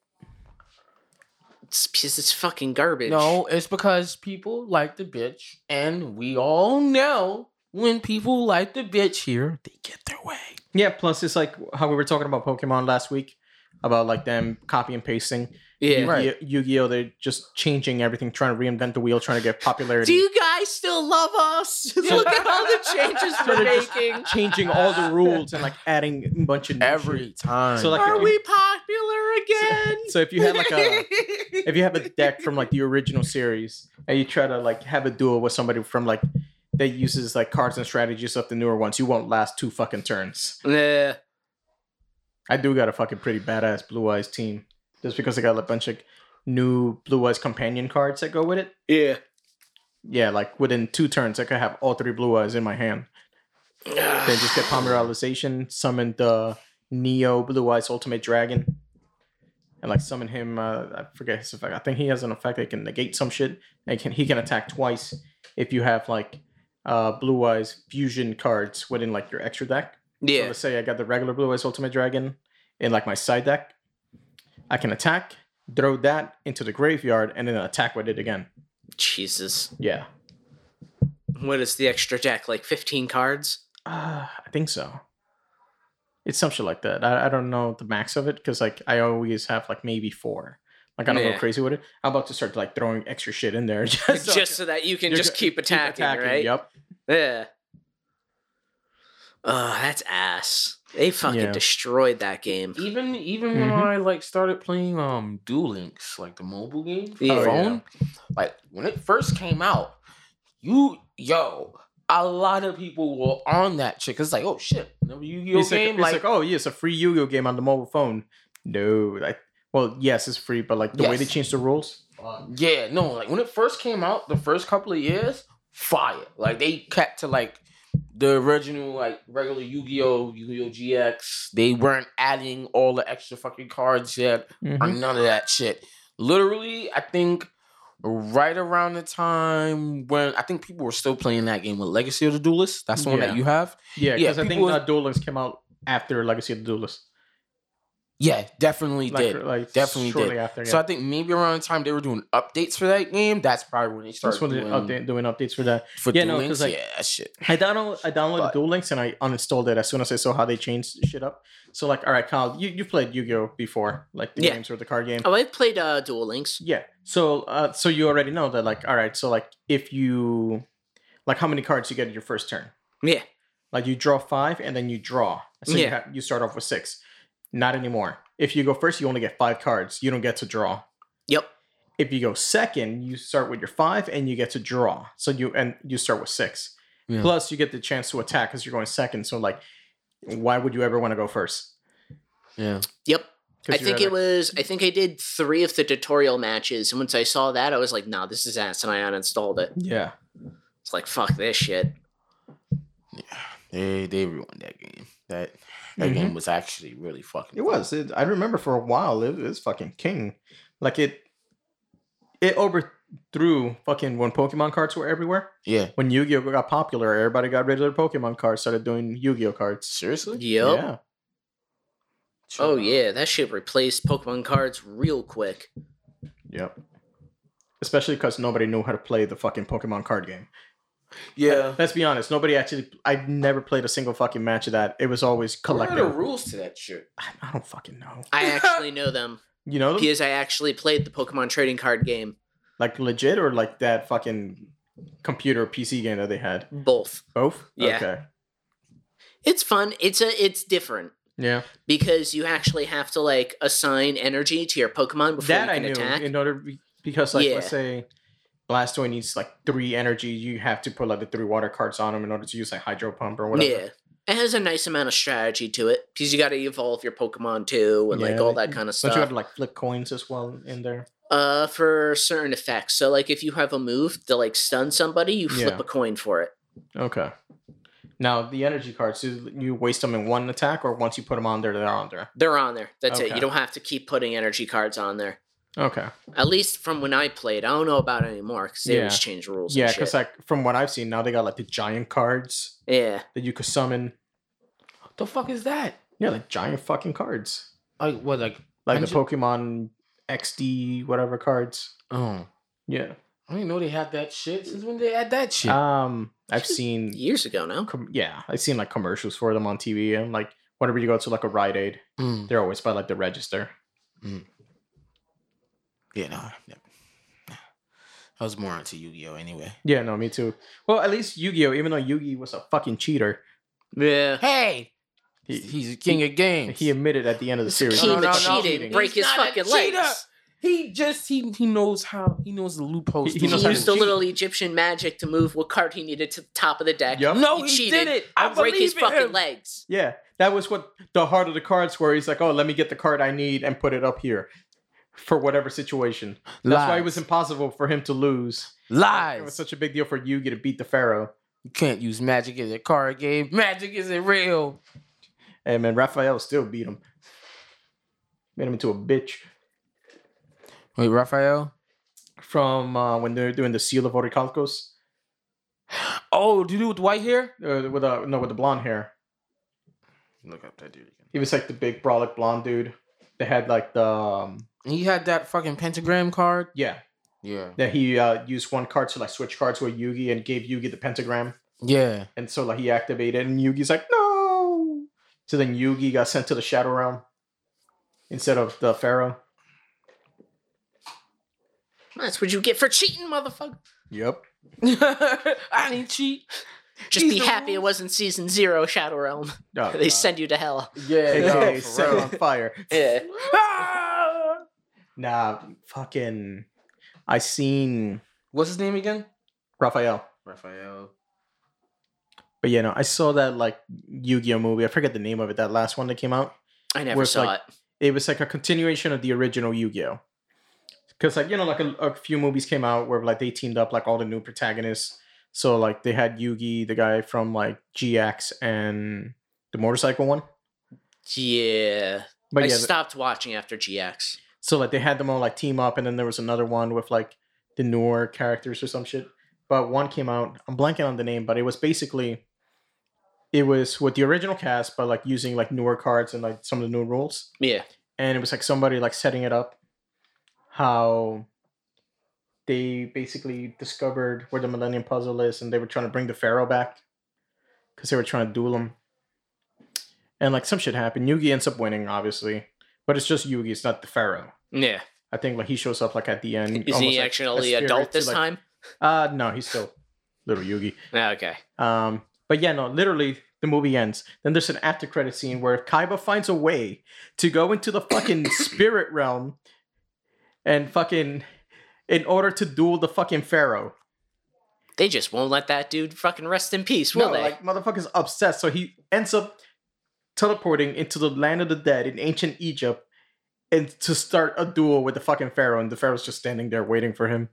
It's because it's fucking garbage. No, it's because people like the bitch, and we all know when people like the bitch here, they get their way. Yeah, plus it's like how we were talking about Pokemon last week about like them copy and pasting. Yeah. Right. Yu- Yu-Gi-Oh! They're just changing everything, trying to reinvent the wheel, trying to get popularity. Do you guys still love us? Look at all the changes So we're they're just making. changing all the rules and like adding a bunch of new Every shit. time. So, like, Are if we popular again? So if you had like a if you have a deck from like the original series and you try to like have a duel with somebody from like that uses like cards and strategies of the newer ones, you won't last two fucking turns. Yeah. I do got a fucking pretty badass blue eyes team. Just because I got a bunch of new blue eyes companion cards that go with it. Yeah. Yeah, like within two turns I could have all three blue eyes in my hand. Then just get Polymerization, summon the Neo Blue Eyes Ultimate Dragon. And like summon him, uh, I forget his effect. I think he has an effect that can negate some shit. And can he can attack twice if you have like uh Blue Eyes fusion cards within like your extra deck. So Yeah. let's say I got the regular Blue Eyes Ultimate Dragon in like my side deck. I can attack, throw that into the graveyard, and then attack with it again. Jesus. Yeah. What is the extra deck? Like 15 cards? Uh, I think so. It's some shit like that. I, I don't know the max of it because like I always have like maybe four. Like I don't Yeah. go crazy with it. I'm about to start like throwing extra shit in there just, so just so that you can you're just keep attacking, right? Yep. Yeah. Oh, that's ass. They fucking Yeah. destroyed that game. even even when Mhm. I like started playing um Duel Links, like the mobile game for Yeah. the yeah. phone, like when it first came out, you yo, a lot of people were on that shit. Cause it's like, oh shit, another Yu-Gi-Oh It's, like, game. it's like, like, oh yeah, it's a free Yu-Gi-Oh game on the mobile phone. No, like, well, yes, it's free, but like the way they changed the rules. yeah, no, like when it first came out, the first couple of years, fire. Like they kept to like the original like regular Yu-Gi-Oh, Yu-Gi-Oh GX. They weren't adding all the extra fucking cards yet. Mhm. or none of that shit. Literally, I think right around the time when I think people were still playing that game with Legacy of the Duelist. That's the one that you have. Yeah, Yeah, because I think people- uh, Duel Links came out after Legacy of the Duelist. Yeah, definitely Like, did. like Definitely shortly did. after. Yeah. So I think maybe around the time they were doing updates for that game, that's probably when they started that's when doing, update, doing updates for that. for Yeah, Duel no, Links. 'cause, like, yeah, that shit. I download I downloaded But- Duel Links and I uninstalled it as soon as I saw how they changed shit up. So like, all right, Kyle, you you played Yu Gi Oh before, like the Yeah. games or the card game. Oh, I played uh, Duel Links. Yeah. So uh, so you already know that like, all right, so like if you like how many cards you get in your first turn? Yeah. Like you draw five and then you draw. So you Yeah. have, you start off with six. Not anymore. If you go first, you only get five cards. You don't get to draw. Yep. If you go second, you start with your five and you get to draw. So you and you start with six. Yeah. Plus, you get the chance to attack because you're going second. So like, why would you ever want to go first? Yeah. Yep. I think ever- it was. I think I did three of the tutorial matches, and once I saw that, I was like, "Nah, this is ass," and I uninstalled it. Yeah. It's like, "Fuck this shit." Yeah, they they ruined that game. That that Mhm. game was actually really fucking It was. It, I remember for a while it was fucking king. Like it, it overthrew fucking when Pokemon cards were everywhere. Yeah. When Yu-Gi-Oh got popular, everybody got rid of their Pokemon cards, started doing Yu-Gi-Oh cards. Seriously? Yep. Yeah. Oh yeah, that shit replaced Pokemon cards real quick. Yep. Especially because nobody knew how to play the fucking Pokemon card game. Yeah. Let's be honest. Nobody actually. I never played a single fucking match of that. It was always What are the rules to that shit? I I don't fucking know. I actually know them You know, them? because I actually played the Pokemon trading card game. like legit or like that fucking computer PC game that they had. Both. Both. Yeah. Okay. It's fun. It's a. It's different Yeah. because you actually have to like assign energy to your Pokemon before that you I can knew attack. in order be- because like Yeah. let's say Blastoise needs like three energy, you have to put like the three water cards on him in order to use like Hydro Pump or whatever. Yeah. It has a nice amount of strategy to it because you got to evolve your Pokemon too and like all that kind of stuff. Don't you have to like flip coins as well in there? Uh, for certain effects. So like if you have a move to like stun somebody, you flip Yeah. a coin for it. Okay. Now the energy cards, do you waste them in one attack, or once you put them on there, they're on there. They're on there. That's it. You don't have to keep putting energy cards on there. Okay. At least from when I played. I don't know about it anymore because they Yeah. always change rules. Yeah, because like from what I've seen, now they got like the giant cards yeah. that you could summon. What the fuck is that? Yeah, like giant fucking cards, Like what? Like like the Pokemon XD whatever cards. Oh, Yeah. I didn't know they had that shit. Since when they had that shit? Um, I've seen Years ago now. com- yeah, I've seen like commercials for them on TV and like whenever you go to like a Rite Aid, Mm. they're always by like the register. Yeah, no. yeah. I was more into Yu-Gi-Oh anyway. Yeah, no, me too. Well, at least Yu-Gi-Oh, even though Yu-Gi was a fucking cheater, Yeah. Hey, he he's a king of games. he admitted at the end of the series. King No, no, of no, cheating. he's Break his fucking cheater. legs. He just he he knows how he knows the loopholes. He- he He, knows used a little Egyptian magic to move what card he needed to the top of the deck. Yup. No, he, he cheated. did it. I and break his fucking him. legs. Yeah, that was what the heart of the cards were. He's like, oh, let me get the card I need and put it up here for whatever situation. That's why it was impossible for him to lose. Lies. It was such a big deal for Yugi to beat the Pharaoh. You can't use magic in a card game. Magic isn't real. Hey man, Raphael still beat him. Made him into a bitch. Wait, Raphael? From uh, when they're doing the Seal of Orichalcos. Oh, do you do with white hair? Uh, with uh, no, with the blonde hair. Look up that dude again. He was like the big brolic blonde dude. They had like the um, He had that fucking pentagram card. yeah. Yeah. That he uh, used one card to like switch cards with Yugi and gave Yugi the pentagram. Yeah. And so like he activated and Yugi's like, no. So then Yugi got sent to the Shadow Realm instead of the Pharaoh. That's what you get for cheating, motherfucker. Yep. I didn't cheat. Just He's be the happy it wasn't season zero Shadow Realm. Oh, they God. send you to hell. Yeah. AKA no, set for real. on fire. Yeah. Ah! Nah, fucking. I seen What's his name again? Raphael. Raphael. But yeah, no, I saw that like Yu-Gi-Oh movie. I forget the name of it. That last one that came out. I never saw like- it. It was like a continuation of the original Yu-Gi-Oh. Because like you know, like a, a few movies came out where like they teamed up like all the new protagonists. So like they had Yugi, the guy from like GX, and the motorcycle one. Yeah. But I yeah, stopped watching after GX. So like they had them all like team up, and then there was another one with like the newer characters or some shit. But one came out. I'm blanking on the name, but it was basically it was with the original cast, but like using like newer cards and like some of the new rules. Yeah. And it was like somebody like setting it up how they basically discovered where the Millennium Puzzle is, and they were trying to bring the Pharaoh back because they were trying to duel him. And like some shit happened. Yugi ends up winning, obviously, but it's just Yugi. It's not the Pharaoh. Yeah. I think like he shows up like at the end. Is he like, actually adult to, this like- time? Uh no, he's still little Yugi. Ah, Okay. Um, but yeah, no, literally the movie ends. Then there's an after credit scene where Kaiba finds a way to go into the fucking spirit realm and fucking in order to duel the fucking pharaoh. They just won't let that dude fucking rest in peace, will No, they? like motherfucker's obsessed, so he ends up teleporting into the land of the dead in ancient Egypt and to start a duel with the fucking pharaoh, and the pharaoh's just standing there waiting for him.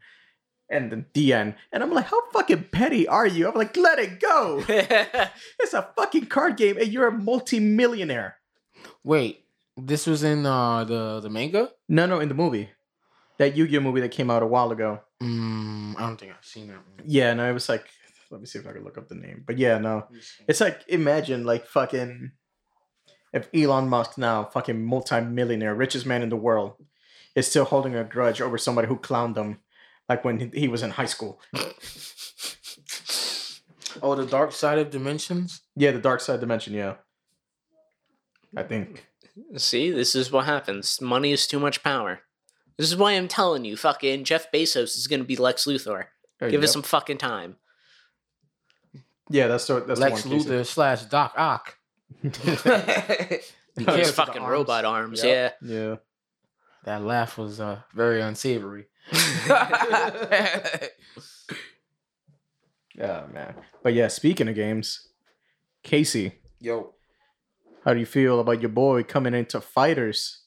And then the end. And I'm like, how fucking petty are you? I'm like, let it go. It's a fucking card game, and you're a multi-millionaire. Wait, this was in uh the the manga? No, no, in the movie, that Yu-Gi-Oh movie that came out a while ago. Mm, I don't think I've seen that one. Yeah, no, it was like, let me see if I can look up the name. But yeah, no, it's like imagine like fucking if Elon Musk now, fucking multi-millionaire, richest man in the world, is still holding a grudge over somebody who clowned him, like when he- he was in high school. Oh, the Dark Side of Dimensions. Yeah, the dark side dimension. Yeah, I think. See, this is what happens. Money is too much power. This is why I'm telling you, fucking Jeff Bezos is gonna be Lex Luthor. Give yep. us some fucking time. Yeah, that's the that's Lex the one. Luthor slash Doc Ock. He Yeah, has with the fucking arms. robot arms, Yep. yeah. Yeah. That laugh was uh very unsavory. Yeah, man. But yeah, speaking of games, Casey, Yo, how do you feel about your boy coming into fighters?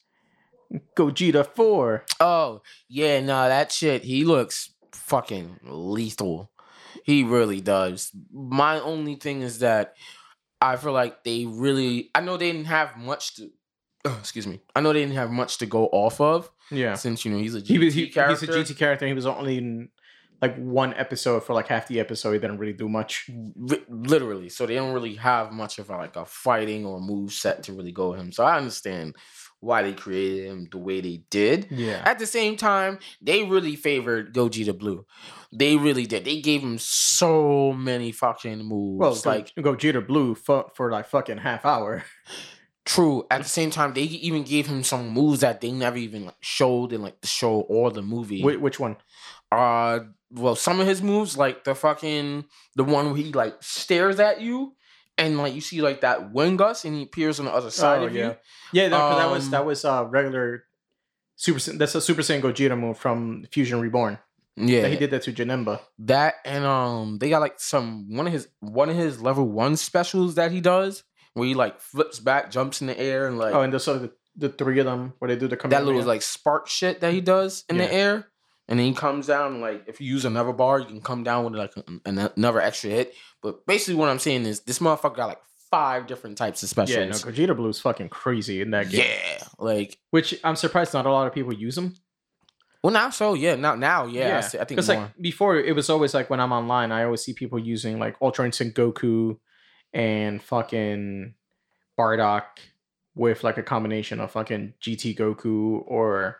Gogeta 4. Oh, yeah, no, that shit, he looks fucking lethal. He really does. My only thing is that I feel like they really I know they didn't have much to oh, excuse me. I know they didn't have much to go off of Yeah. since you know he's a GT He was he, character. he's a GT character. He was only in like one episode for like half the episode. He didn't really do much. Ri- literally. So they don't really have much of a, like a fighting or move set to really go with him. So I understand why they created him the way they did. Yeah. At the same time, they really favored Gogeta Blue. They really did. They gave him so many fucking moves. Well, like like Gogeta Blue for, for like fucking half hour. true. At the same time, they even gave him some moves that they never even like showed in like the show or the movie. Wh- which one? Uh, well, some of his moves, like the fucking the one where he like stares at you, and like you see like that wind gust, and he appears on the other side Oh, of yeah. you. Yeah, no, 'cause that was Um, that was uh regular Super. That's a Super Saiyan Gogeta move from Fusion Reborn. Yeah, That he did that to Janemba. that and um, they got like some one of his one of his level one specials that he does where he like flips back, jumps in the air, and like Oh, and the so the, the three of them where they do the that little like spark shit that he does in Yeah. the air. And then he comes down like if you use another bar, you can come down with like an, an- another extra hit. But basically, what I'm saying is this motherfucker got like five different types of specials. yeah, no, Gogeta Blue is fucking crazy in that game. Yeah, like Which I'm surprised not a lot of people use them. well now so yeah now now yeah, I, see- I think because like before it was always like when I'm online, I always see people using like Ultra Instinct Goku and fucking Bardock with like a combination of fucking GT Goku or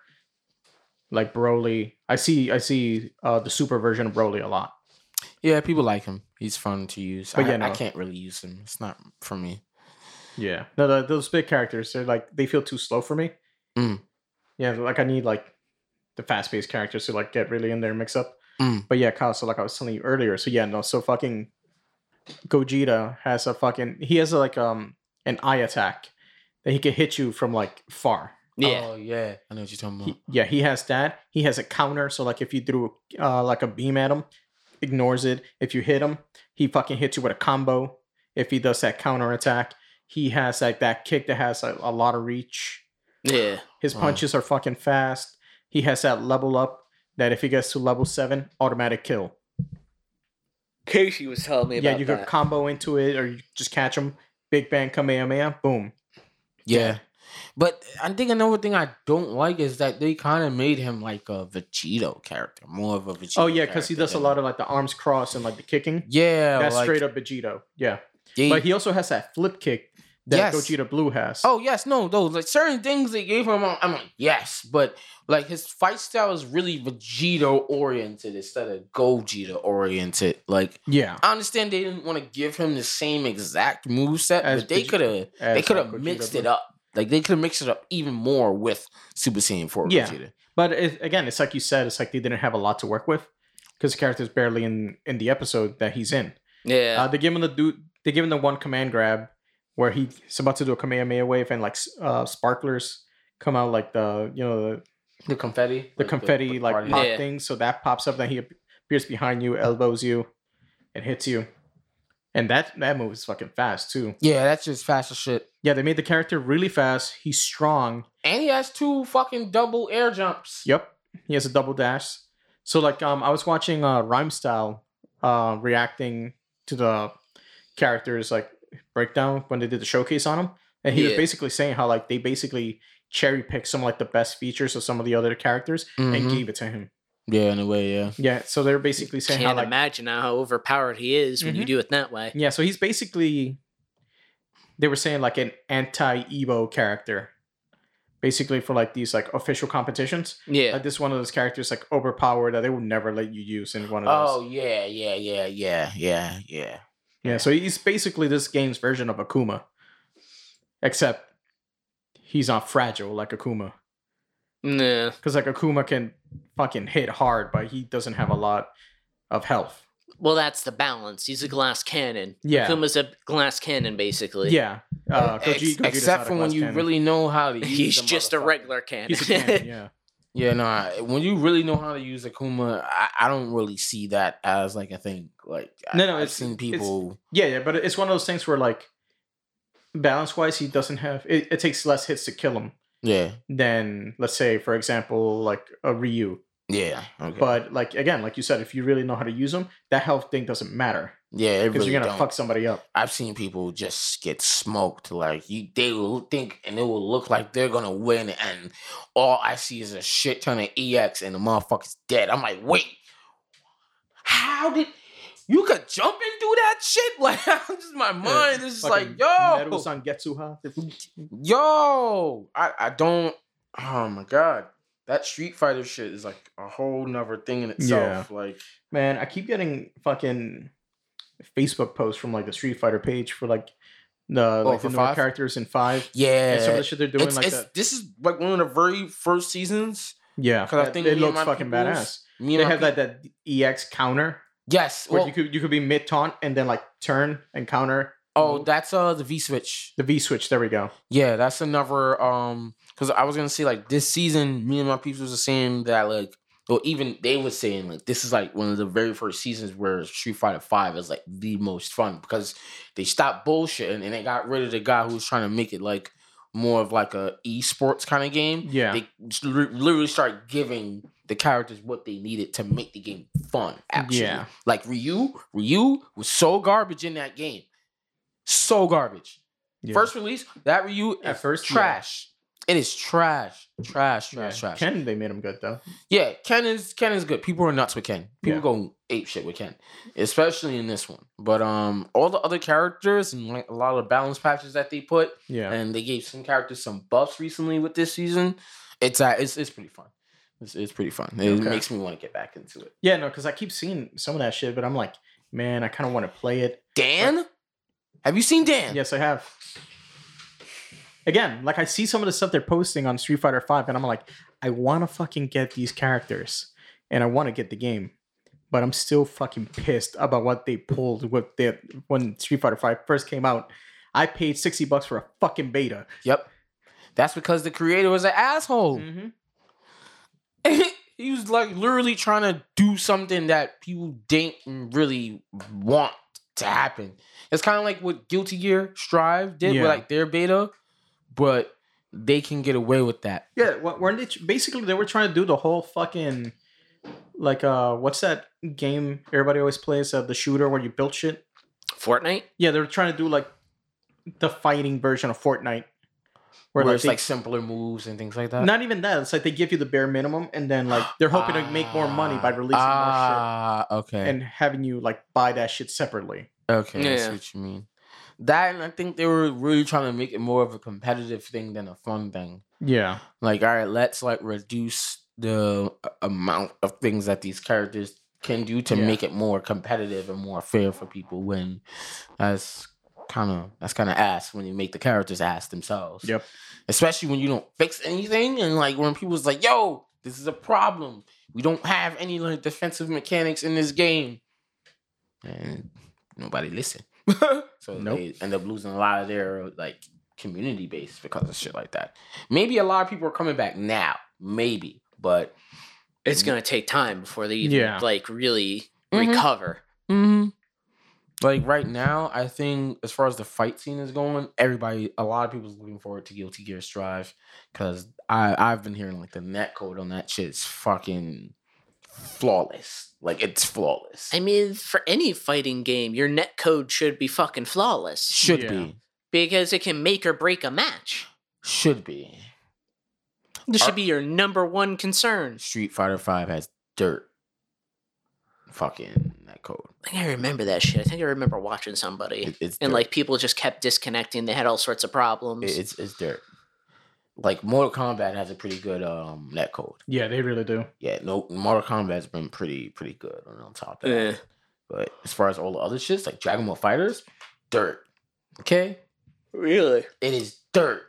like Broly. I see I see uh the super version of Broly a lot. yeah people like him. He's fun to use. But I, yeah, I can't really use him. It's not for me. Yeah. No, the, those big characters, they're like they feel too slow for me. Mm. Yeah, like I need like the fast paced characters to like get really in there and mix up. Mm. But yeah, Kyle, so like I was telling you earlier, so yeah, no, so fucking Gogeta has a fucking he has like um an eye attack that he can hit you from like far. Yeah. Oh yeah, I know what you're talking about. He, yeah, he has that. He has a counter, so like if you threw uh like a beam at him, ignores it. If you hit him, he fucking hits you with a combo. If he does that counter attack, he has like that kick that has a, a lot of reach. Yeah. His Wow. punches are fucking fast. He has that level up that if he gets to level seven, automatic kill. Casey was telling me about that. yeah, you that. could combo into it or you just catch him. Big Bang Kamehameha, boom. Yeah. But I think another thing I don't like is that they kind of made him like a Vegito character, more of a Vegito. Oh yeah, because he does a lot of like the arms cross and like the kicking. Yeah, That's like, straight up Vegito. Yeah, they- but he also has that flip kick that Yes. Gogeta Blue has. Oh yes, no, those like certain things they gave him. I'm like yes, but like his fight style is really Vegito oriented instead of Gogeta oriented. Like yeah, I understand they didn't want to give him the same exact move set, but they could have they could have mixed Blue. it up. Like they could have mixed it up even more with Super Saiyan 4 Yeah. Vegeta. but it, again, it's like you said, it's like they didn't have a lot to work with because the character's barely in in the episode that he's in. yeah. Uh, they give him the dude. they give him the one command grab where he's about to do a Kamehameha wave and like uh, sparklers come out like the you know the, The confetti, the Like, confetti the like pop Yeah. thing. So that pops up, then he appears behind you, elbows you, and hits you. And that that move is fucking fast too. Yeah, that's just fast as shit. Yeah, they made the character really fast. He's strong. And he has two fucking double air jumps. Yep, he has a double dash. So like um, I was watching uh Rhyme Style uh reacting to the characters like breakdown when they did the showcase on him, and he was basically saying how like they basically cherry picked some like the best features of some of the other characters and Mhm. gave it to him. Yeah, in a way, yeah. Yeah, so they're basically saying Can't how like imagine how overpowered he is when you Mhm. do it that way. Yeah, so he's basically they were saying like an anti Evo character. Basically for like these like official competitions. Yeah. Like this one of those characters like overpowered that they would never let you use in one of Oh those. Oh yeah, yeah, yeah, yeah, yeah, yeah. Yeah, so he's basically this game's version of Akuma. Except he's not fragile like Akuma. Nah. Because like Akuma can fucking hit hard, but he doesn't have a lot of health. Well, that's the balance. He's a glass cannon. Yeah. Kuma's a glass cannon, basically. Yeah. Uh, Ex- Goji- Gogeta's except for when you cannon. really know how to use He's just a regular cannon. He's a cannon, yeah. Yeah, no. I- When you really know how to use Akuma, I, I don't really see that as like a thing. Like, I, No, no, I've it's- seen it's- people. Yeah, yeah, but it's one of those things where like balance wise, he doesn't have it, it takes less hits to kill him Yeah, than let's say, for example, like a Ryu. yeah, okay. But like again, like you said, if you really know how to use them, that health thing doesn't matter yeah, because really you're gonna don't. fuck somebody up. I've seen people just get smoked. Like you, they will think and it will look like they're gonna win, and all I see is a shit ton of ex, and the motherfucker's dead. I'm like, wait, how did you could jump and do that shit? Like I'm just my mind is just like, yo, Metal San Getsuha. yo. I, I don't oh my god. That Street Fighter shit is like a whole nother thing in itself. Like Man, I keep getting fucking Facebook posts from like the Street Fighter page for like the oh, like Oh, for the five? characters in five. yeah. And some of the shit they're doing it's, like it's- that. this is like one of the very first seasons. Yeah, because I think it looks fucking peoples- badass. Me and They have that that EX counter Yes. where Well, you could you could be mid taunt and then like turn and counter. oh, that's uh the V switch. The V switch. There we go. Yeah, that's another um because I was gonna say like this season, me and my people were saying that like or even they were saying like this is like one of the very first seasons where Street Fighter Five is like the most fun because they stopped bullshitting and they got rid of the guy who was trying to make it like more of like a esports kind of game. Yeah. They literally start giving the characters what they needed to make the game fun. Actually, Yeah. like Ryu, Ryu was so garbage in that game, so garbage. Yeah. First release, that Ryu At is first, yeah. trash. It is trash, trash, Yeah. trash, trash. Ken, they made him good though. yeah, Ken is Ken is good. People are nuts with Ken. People Yeah. go ape shit with Ken, especially in this one. But um, all the other characters and like a lot of the balance patches that they put, Yeah. and they gave some characters some buffs recently with this season. It's uh, it's it's pretty fun. It's, it's pretty fun. It Okay. makes me want to get back into it. Yeah, no, because I keep seeing some of that shit, but I'm like, man, I kind of want to play it. Dan, have you seen Dan? Yes, I have. Again, like I see some of the stuff they're posting on Street Fighter Five, and I'm like, I want to fucking get these characters, and I want to get the game, but I'm still fucking pissed about what they pulled with the when Street Fighter Five first came out. I paid sixty bucks for a fucking beta. Yep. That's because the creator was an asshole. Mm-hmm. he was like literally trying to do something that people didn't really want to happen. It's kind of like what Guilty Gear Strive did Yeah. with like their beta, but they can get away with that. Yeah, wa- weren't they basically they were trying to do the whole fucking like uh what's that game everybody always plays uh, the shooter where you build shit? Fortnite. Yeah, they were trying to do like the fighting version of Fortnite. Where, Where like, it's they- like simpler moves and things like that. not even that. It's like they give you the bare minimum and then like they're hoping to make more money by releasing more shit. Ah, okay. and having you like buy that shit separately. Okay, I see Yeah. what you mean. That and I think they were really trying to make it more of a competitive thing than a fun thing. Yeah. Like, all right, let's like reduce the amount of things that these characters can do to Yeah. make it more competitive and more fair for people. When that's kind of that's kind of ass when you make the characters ass themselves. Yep. Especially when you don't fix anything and like when people's like, "Yo, this is a problem. We don't have any like defensive mechanics in this game," and nobody listen. so Nope. they end up losing a lot of their like community base because of shit like that. Maybe a lot of people are coming back now, maybe, but It's gonna take time before they even Yeah. like really Mhm. recover. Mm-hmm. Like right now, I think as far as the fight scene is going, everybody, a lot of people's looking forward to Guilty Gear Strive because I I've been hearing like the net code on that shit is fucking flawless. Like it's flawless. I mean, for any fighting game, your net code should be fucking flawless should Yeah. be, because it can make or break a match. should be. This Are- should be your number one concern. Street Fighter Five has dirt. Fucking that code. I think I remember that shit. I think I remember watching somebody. It- it's and dirt. like people just kept disconnecting. They had all sorts of problems. It- it's it's dirt. Like Mortal Kombat has a pretty good um net code. Yeah, they really do. Yeah, no, Mortal Kombat's been pretty pretty good on, on top of that. Eh. But as far as all the other shits, like Dragon Ball Fighters, dirt. Okay? really? It is dirt.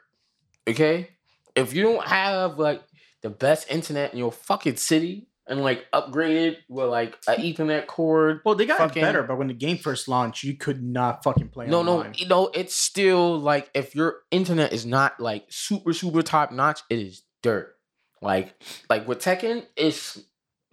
Okay? If you don't have like the best internet in your fucking city and like upgraded with like an Ethernet cord. Well, they got Fucking- better, but when the game first launched, you could not fucking play No, online. no, no, you know, it's still like if your internet is not like super, super top notch, it is dirt. Like, like with Tekken, it's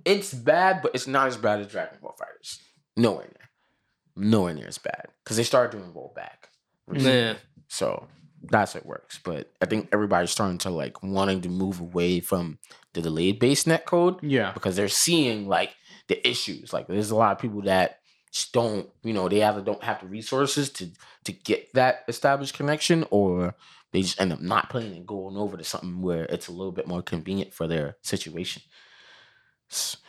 it's bad, but it's not as bad as Dragon Ball Fighters. Nowhere near. Nowhere near as bad. Because they started doing rollback. Yeah. So that's how it works. But I think everybody's starting to like wanting to move away from the delayed base net code Yeah. because they're seeing like the issues. Like there's a lot of people that just don't, you know, they either don't have the resources to to get that established connection or they just end up not playing and going over to something where it's a little bit more convenient for their situation.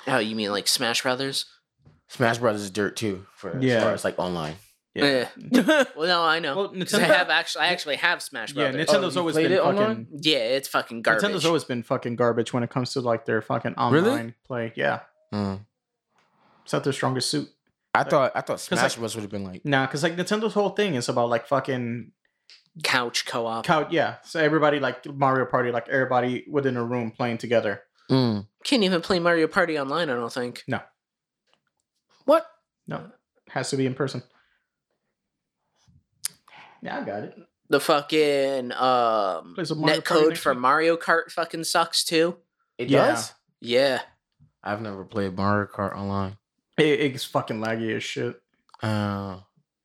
Oh, you mean like Smash Brothers? Smash Brothers is dirt too for as far as like online. Yeah. yeah. Well, no, I know. Well, 'Cause I have actually, I actually have Smash Yeah, Nintendo's you always been it fucking. online? yeah, it's fucking garbage. Nintendo's always been fucking garbage when it comes to like their fucking online play. Yeah, Mm. it's not their strongest suit. I thought I thought Smash like- Bros would have been like Nah, because like Nintendo's whole thing is about like fucking couch co-op. couch. Yeah, so everybody like Mario Party, like everybody within a room playing together. mm. Can't even play Mario Party online. I don't think. No. What? No, has to be in person. Yeah, I got it. The fucking um, Play some Mario net code for. Mario Kart fucking sucks too. It Yeah. does. Yeah, I've never played Mario Kart online. It, it's fucking laggy as shit. Uh,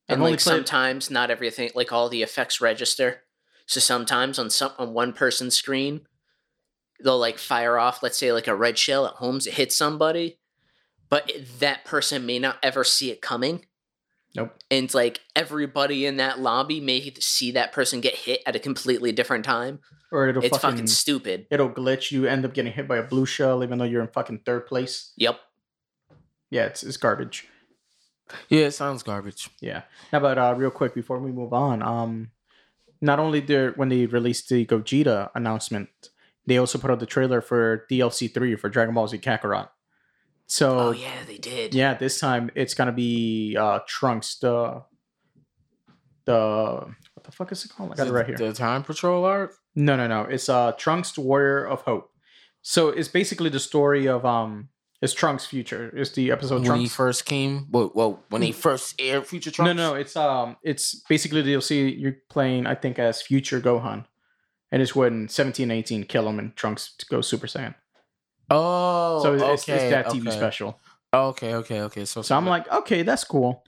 and only like played- sometimes not everything, like all the effects register. So sometimes on some on one person's screen, they'll like fire off, let's say like a red shell at homes, it hits somebody, but it- that person may not ever see it coming. Nope. And it's like everybody in that lobby may see that person get hit at a completely different time. Or it'll it's fucking, fucking stupid. it'll glitch. You end up getting hit by a blue shell, even though you're in fucking third place. Yep. Yeah, it's it's garbage. yeah, it sounds garbage. Yeah. Now, but uh, real quick before we move on, um, not only did when they released the Gogeta announcement, they also put out the trailer for DLC three for Dragon Ball Z Kakarot. So Oh yeah, they did. yeah, this time it's gonna be uh Trunks the the what the fuck is it called? I got it right here. The Time Patrol arc. No, no, no. It's uh Trunks the Warrior of Hope. So it's basically the story of um it's Trunks' future. It's the episode when he first came, well, well when they first aired Future Trunks. No, no, it's um it's basically you'll see you're playing I think as future Gohan. And it's when 17 18 kill him and Trunks goes Super Saiyan. Oh, so it's, okay, it's that TV okay. special. Okay, okay, okay. So, So I'm like, okay, that's cool.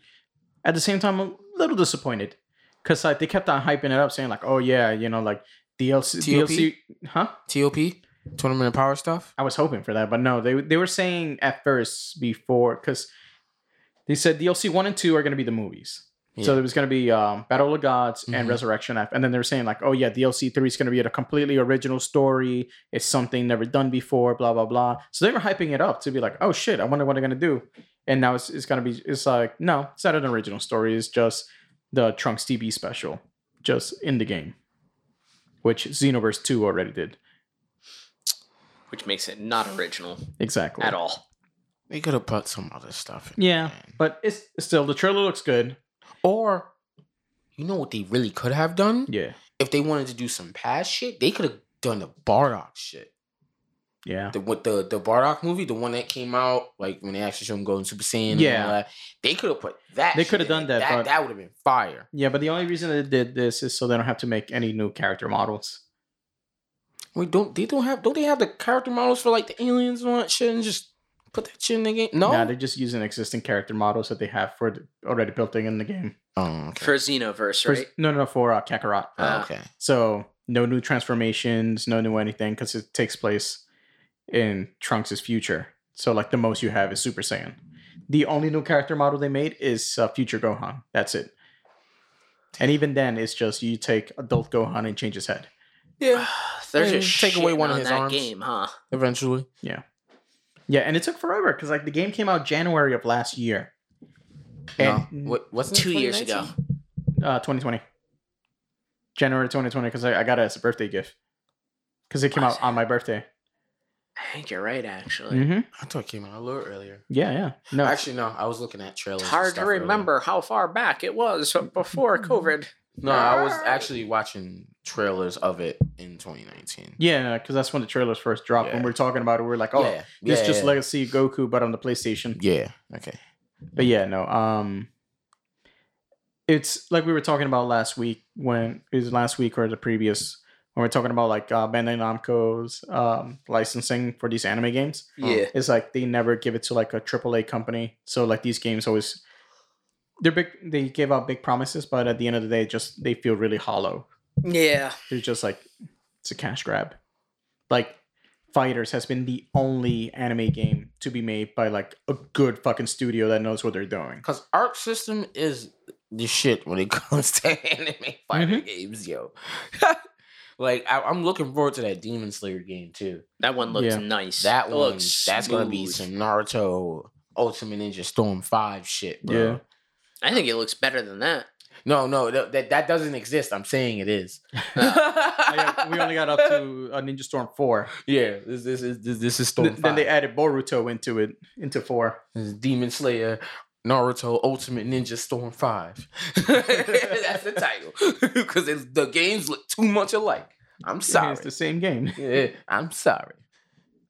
At the same time, I'm a little disappointed. Cause like they kept on hyping it up, saying like, oh yeah, you know, like DLC TOP? DLC huh? TOP tournament of power stuff. I was hoping for that, but no, they they were saying at first before because they said DLC one and two are going to be the movies. So there was going to be um, Battle of the Gods and Mhm. Resurrection F, and then they were saying like, oh yeah, DLC three is going to be a completely original story. It's something never done before. Blah blah blah. So they were hyping it up to be like, oh shit, I wonder what they're going to do. And now it's, it's going to be it's like no, it's not an original story. It's just the Trunks TV special, just in the game, which Xenoverse two already did Which makes it not original exactly at all. They could have put some other stuff. In Yeah, there, but it's still the trailer looks good. Or you know what they really could have done Yeah, if they wanted to do some past shit. They could have done the Bardock shit. yeah, The what the the Bardock movie, the one that came out like when they actually showed him going Super Saiyan. and Yeah. all that, they could have put that. They could have done that, That but- that would have been fire. yeah. But the only reason they did this is so they don't have to make any new character models. Wait, don't they don't have don't they have the character models for like the aliens and all that shit and just put that shit in the game? No. Nah, they're just using existing character models that they have for the, already built in the game. oh, okay. For Xenoverse, For- right? no, no, no, for uh, Kakarot. Oh, okay. So no new transformations, no new anything because it takes place in Trunks' future. So like the most you have is Super Saiyan. The only new character model they made is uh, Future Gohan. That's it. And even then, it's just you take adult Gohan and change his head. Yeah. They're just take away one of his that arms. game, huh? Eventually. Yeah, and it took forever because like the game came out January of last year. And no. What wasn't it Two years ago. uh 2020 january 2020 because I, I got it as a birthday gift because it came Was out on my birthday I think you're right, actually. hmm I thought it came out a little earlier. yeah yeah no Actually, no. I was looking at trailers. It's and hard to stuff earlier. remember how far back it was before COVID. No, I was actually watching trailers of it in 2019. yeah because that's when the trailers first dropped when we are talking about it we are like oh yeah, this yeah, just yeah. legacy goku but on the playstation Yeah. Okay. but yeah no um it's like we were talking about last week when it was last week or the previous when we are talking about like uh bandai namco's um licensing for these anime games Yeah. It's like they never give it to like a AAA company. So like these games always they're big they give out big promises, but at the end of the day just they feel really hollow. Yeah. They're just like it's a cash grab. Like Fighters has been the only anime game to be made by like a good fucking studio that knows what they're doing. Because Arc System is the shit when it comes to anime fighting Mhm. games, yo. like I, I'm looking forward to that Demon Slayer game too. That one looks Yeah. nice. That It one, looks that's gonna be smooth. some Naruto Ultimate Ninja Storm Five shit, bro. Yeah. I think it looks better than that. No, no, that that, that doesn't exist. I'm saying it is. Yeah, we only got up to uh, Ninja Storm four. yeah, this this is this, this is Storm Th- then they added Boruto into it into four. This is Demon Slayer. Naruto Ultimate Ninja Storm 5. That's the title. Because the games look too much alike. I'm sorry. It's the same game. Yeah, I'm sorry.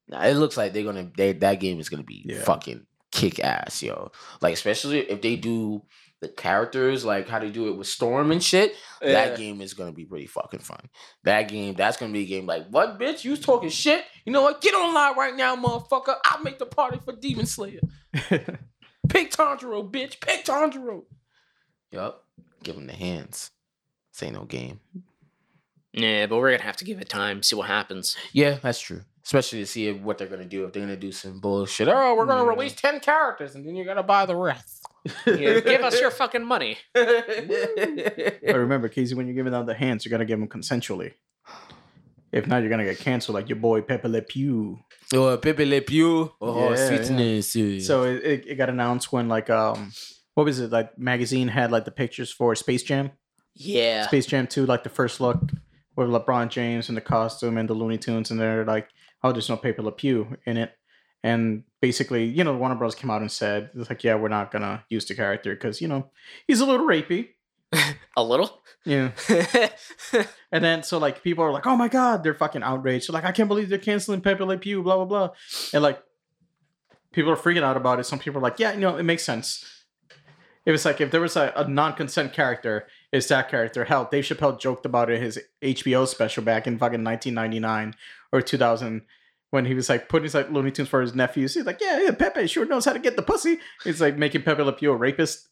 Nah, it looks like they're gonna they, that game is gonna be Yeah. fucking kick ass, yo. Like especially if they do the characters like how they do it with Storm and shit. That game is gonna be pretty fucking fun. That game, that's gonna be a game like what, bitch? You talking shit? You know what? Get online right now, motherfucker. I'll make the party for Demon Slayer. Pick Tanjiro, bitch. Pick Tanjiro. Yup. Give him the hands. This ain't no game. Yeah, but we're gonna have to give it time, see what happens. Yeah, that's true. Especially to see what they're gonna do. If they're gonna do some bullshit. Oh, we're gonna Yeah. release ten characters, and then you're gonna buy the rest. Yeah, give us your fucking money. But remember, Casey, when you're giving out the hands, you gotta give them consensually. If not, you're gonna get canceled, like your boy Pepe Le Pew. oh, Pepe Le Pew. Oh, Yeah, sweetness. yeah. So it, it, it got announced when like um, what was it? Like magazine had like the pictures for Space Jam, Yeah. Space Jam Two, like the first look with LeBron James and the costume and the Looney Tunes, and they're like, oh, there's no Pepe Le Pew in it. And basically, you know, Warner Bros. came out and said, it's like, yeah, we're not gonna use the character because you know he's a little rapey. A little? Yeah. And then so like people are like, oh my god, they're fucking outraged. They're like, I can't believe they're canceling Pepe Le Pew, blah blah blah. And like people are freaking out about it. Some people are like, yeah, you know, it makes sense. It was like if there was a, a non-consent character, it's that character. Hell, Dave Chappelle joked about it in his HBO special back in fucking 1999 or 2000 when he was like putting his like Looney Tunes for his nephews. He's like, yeah, yeah, Pepe sure knows how to get the pussy. He's like making Pepe Le Pew a rapist.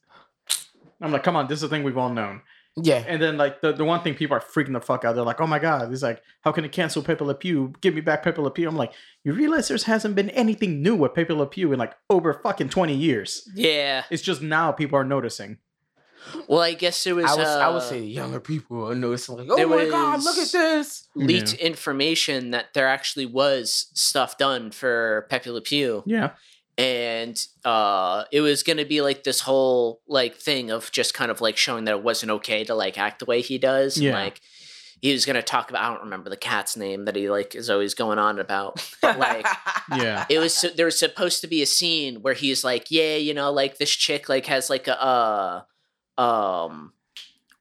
I'm like, come on, this is a thing we've all known. yeah. And then like the, the one thing people are freaking the fuck out. They're like, oh my god, he's like, how can it cancel Pepe Le Pew? Give me back Pepe Le Pew. I'm like, you realize there hasn't been anything new with Pepe Le Pew in like over fucking 20 years. yeah. It's just now people are noticing. Well, I guess it was. I, was, I would uh, say younger people are noticing like, oh my god, look at this. leaked information that there actually was stuff done for Pepe Le Pew. Yeah. and uh it was gonna be like this whole like thing of just kind of like showing that it wasn't okay to like act the way he does and, Yeah. like he was gonna talk about i don't remember the cat's name that he like is always going on about but like Yeah. it was there was supposed to be a scene where he's like yeah you know like this chick like has like a uh um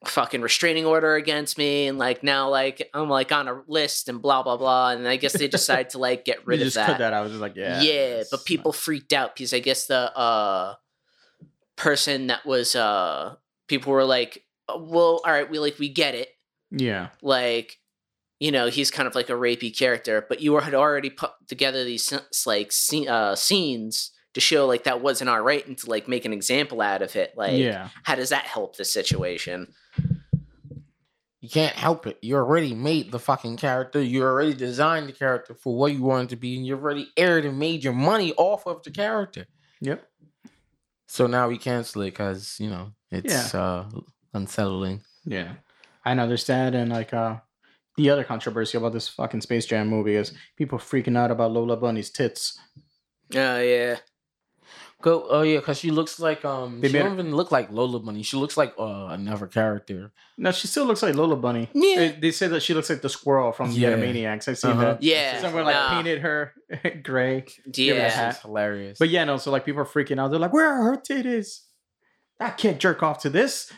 fucking restraining order against me and like now like i'm like on a list and blah blah blah and i guess they decided to like get You rid of just that that. I was just like, yeah. yeah, but people freaked out because I guess the uh person that was uh people were like, "Oh, well, all right, we like we get it. Yeah. Like, you know, he's kind of like a rapey character, but you had already put together these like uh scenes to show like that wasn't all right and to like make an example out of it. Like, yeah. how does that help the situation? You can't help it. You already made the fucking character. You already designed the character for what you wanted to be, and you've already aired and made your money off of the character. Yep. So now we cancel it because you know it's uh unsettling. Yeah. I know there's that and like uh the other controversy about this fucking Space Jam movie is people freaking out about Lola Bunny's tits. Oh yeah. Go, oh yeah, because she looks like um, They she made don't even look like Lola Bunny. She looks like uh, another character. No, she still looks like Lola Bunny. Yeah. They, they say that she looks like the squirrel from Yeah. the Animaniacs. I've seen Uh-huh. that. Yeah. Someone like nah. painted her gray. Yeah. Yeah. That's just hilarious. But yeah, no, so like people are freaking out. They're like, where are her titties? I can't jerk off to this.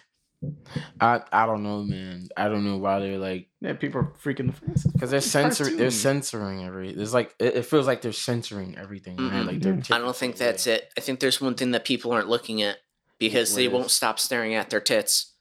I I don't know, man. I don't know why they're like Yeah, people are freaking the fans because they're censoring. They're censoring every. There's like it, it feels like they're censoring everything. Right? Mhm. Like they're Yeah. I don't think away. that's it. I think there's one thing that people aren't looking at because they What is? won't stop staring at their tits.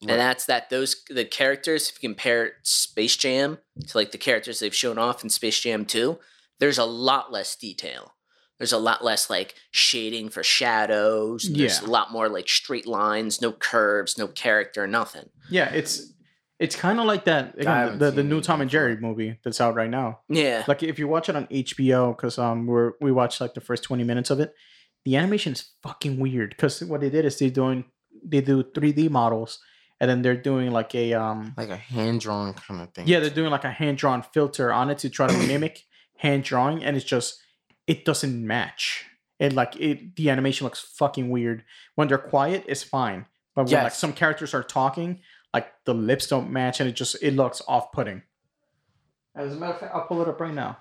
What? And that's that those the characters, if you compare Space Jam to like the characters they've shown off in Space Jam 2, there's a lot less detail. There's a lot less like shading for shadows. There's Yeah. a lot more like straight lines, no curves, no character, nothing. Yeah, it's it's kind of like that. Again, haven't the, the new Tom and Jerry movie that's out right now. Yeah. Like if you watch it on HBO, because um we're we watched like the first twenty minutes of it, the animation is fucking weird. Because what they did is they're doing they do three D models, and then they're doing like a um like a hand drawn kind of thing. yeah they're doing like a hand drawn filter on it to try to mimic hand drawing, and it's just it doesn't match. and like it, the animation looks fucking weird. When they're quiet, it's fine, but when like some characters are talking, like the lips don't match, and it just it looks off putting. As a matter of fact, I'll pull it up right now.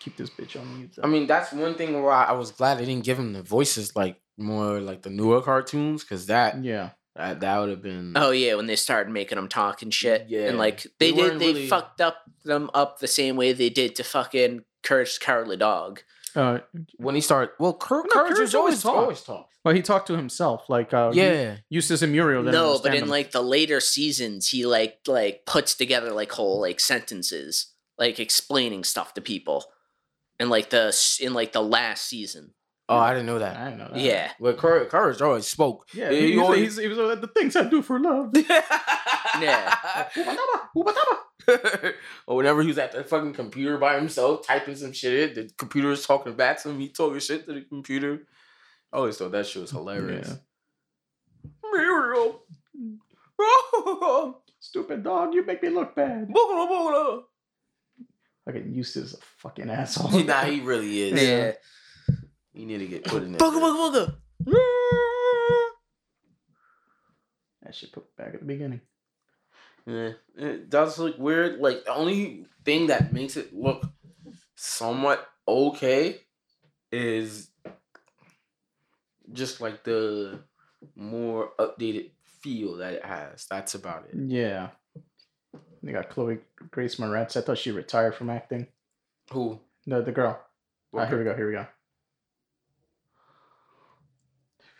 Keep this bitch on mute. I mean, that's one thing where I, I was glad they didn't give him the voices like more like the newer cartoons, because that yeah, that, that would have been. Oh yeah, when they started making them talk and shit, Yeah. and like they, They did, they really- fucked up them up the same way they did to fucking Courage the Cowardly Dog. Uh, when he started, well, Cur- No, Courage Courage has always always always talks. well, he talked to himself, like uh, Yeah, Eustace and Muriel. No, but in him. like the later seasons, he like like puts together like whole like sentences, like explaining stuff to people, and like the in like the last season. oh, I didn't know that. I didn't know that. Yeah, Well, Courage, Courage always spoke. yeah. he He, he, always- he was like, the things I do for love. Yeah. or whenever he was at the fucking computer by himself typing some shit the computer was talking back to him. He talking shit to the computer. I always thought that shit was hilarious. Muriel. Stupid dog, you make me look bad. Boogaloo, boogaloo. Fucking Eustace is a fucking asshole. nah, he really is. yeah. He need to get put in there. Booga booga booga. That shit put back at the beginning. Yeah, it does look weird. Like the only thing that makes it look somewhat okay is just like the more updated feel that it has. That's about it. Yeah. They got Chloe Grace Moretz. I thought she retired from acting. Who? No, the girl. Ah, here we go. Here we go.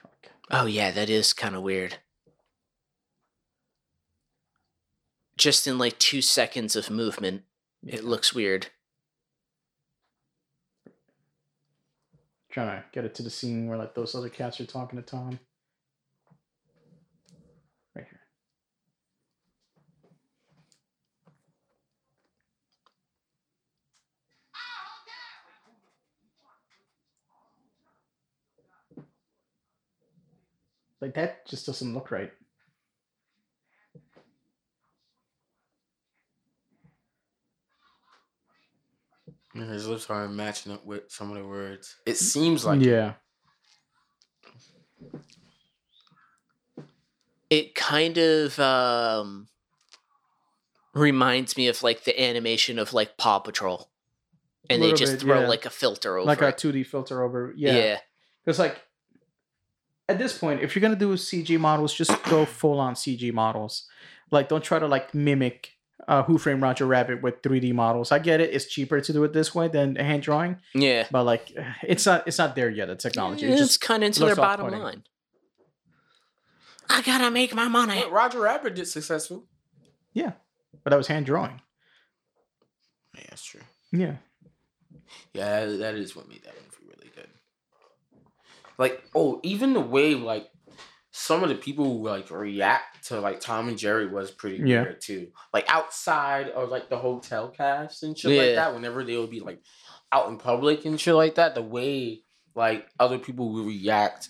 Fuck. Oh yeah, that is kind of weird. Just in like two seconds of movement, it looks weird. Trying to get it to the scene where like those other cats are talking to Tom. Right here. Like that just doesn't look right. His lips aren't matching up with some of the words. It seems like yeah. It kind of um reminds me of like the animation of like Paw Patrol. And they just bit, throw yeah. like a filter over Like a 2D filter over. yeah. Yeah. Because like at this point, if you're gonna do CG models, just go full on CG models. Like don't try to like mimic uh, Who Framed Roger Rabbit with 3D models. I get it; it's cheaper to do it this way than hand drawing, Yeah. but like it's not it's not there yet. The technology, It It's just kind of into their bottom off-putting. line. I gotta make my money. But Roger Rabbit did successful. yeah, but that was hand drawing. Yeah, that's true. Yeah, Yeah, that, that is what made that movie really good. Like, oh, even the way like some of the people who, like react to like Tom and Jerry was pretty Yeah. weird too. Like outside of like the hotel cast and shit like that. Whenever they would be like out in public and shit like that, the way like other people would react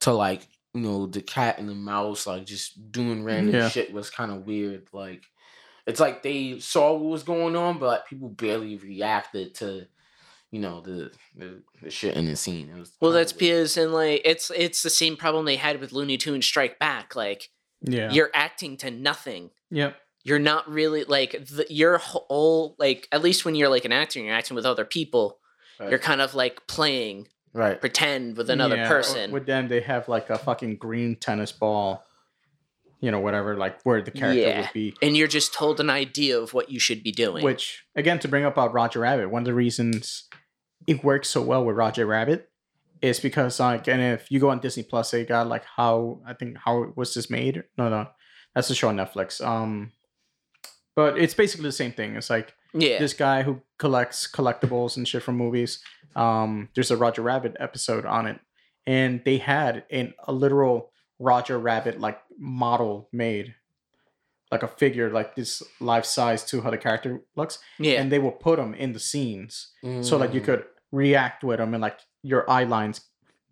to like you know the cat and the mouse like just doing random Yeah. shit was kind of weird. Like it's like they saw what was going on, but like, people barely reacted to you know the the, the shit in the scene. It was Well, that's weird. because and like it's it's the same problem they had with Looney Tunes Strike Back. Like yeah, you're acting to nothing. yep, You're not really like the, your whole like at least when you're like an actor, and you're acting with other people. Right. You're kind of like playing right. pretend with another Yeah, person. With them, they have like a fucking green tennis ball. You know, whatever, like where the character Yeah. would be. and you're just told an idea of what you should be doing. Which, again, to bring up about Roger Rabbit, one of the reasons it works so well with Roger Rabbit is because, like, and if you go on Disney Plus, they got like how I think how was this made? No, no, that's the show on Netflix. Um, but it's basically the same thing. It's like yeah, this guy who collects collectibles and shit from movies. Um, there's a Roger Rabbit episode on it, and they had an, a literal Roger Rabbit like model made, like a figure, like this life size to how the character looks, yeah, and they will put them in the scenes so like you Mm. could react with them and like your eye lines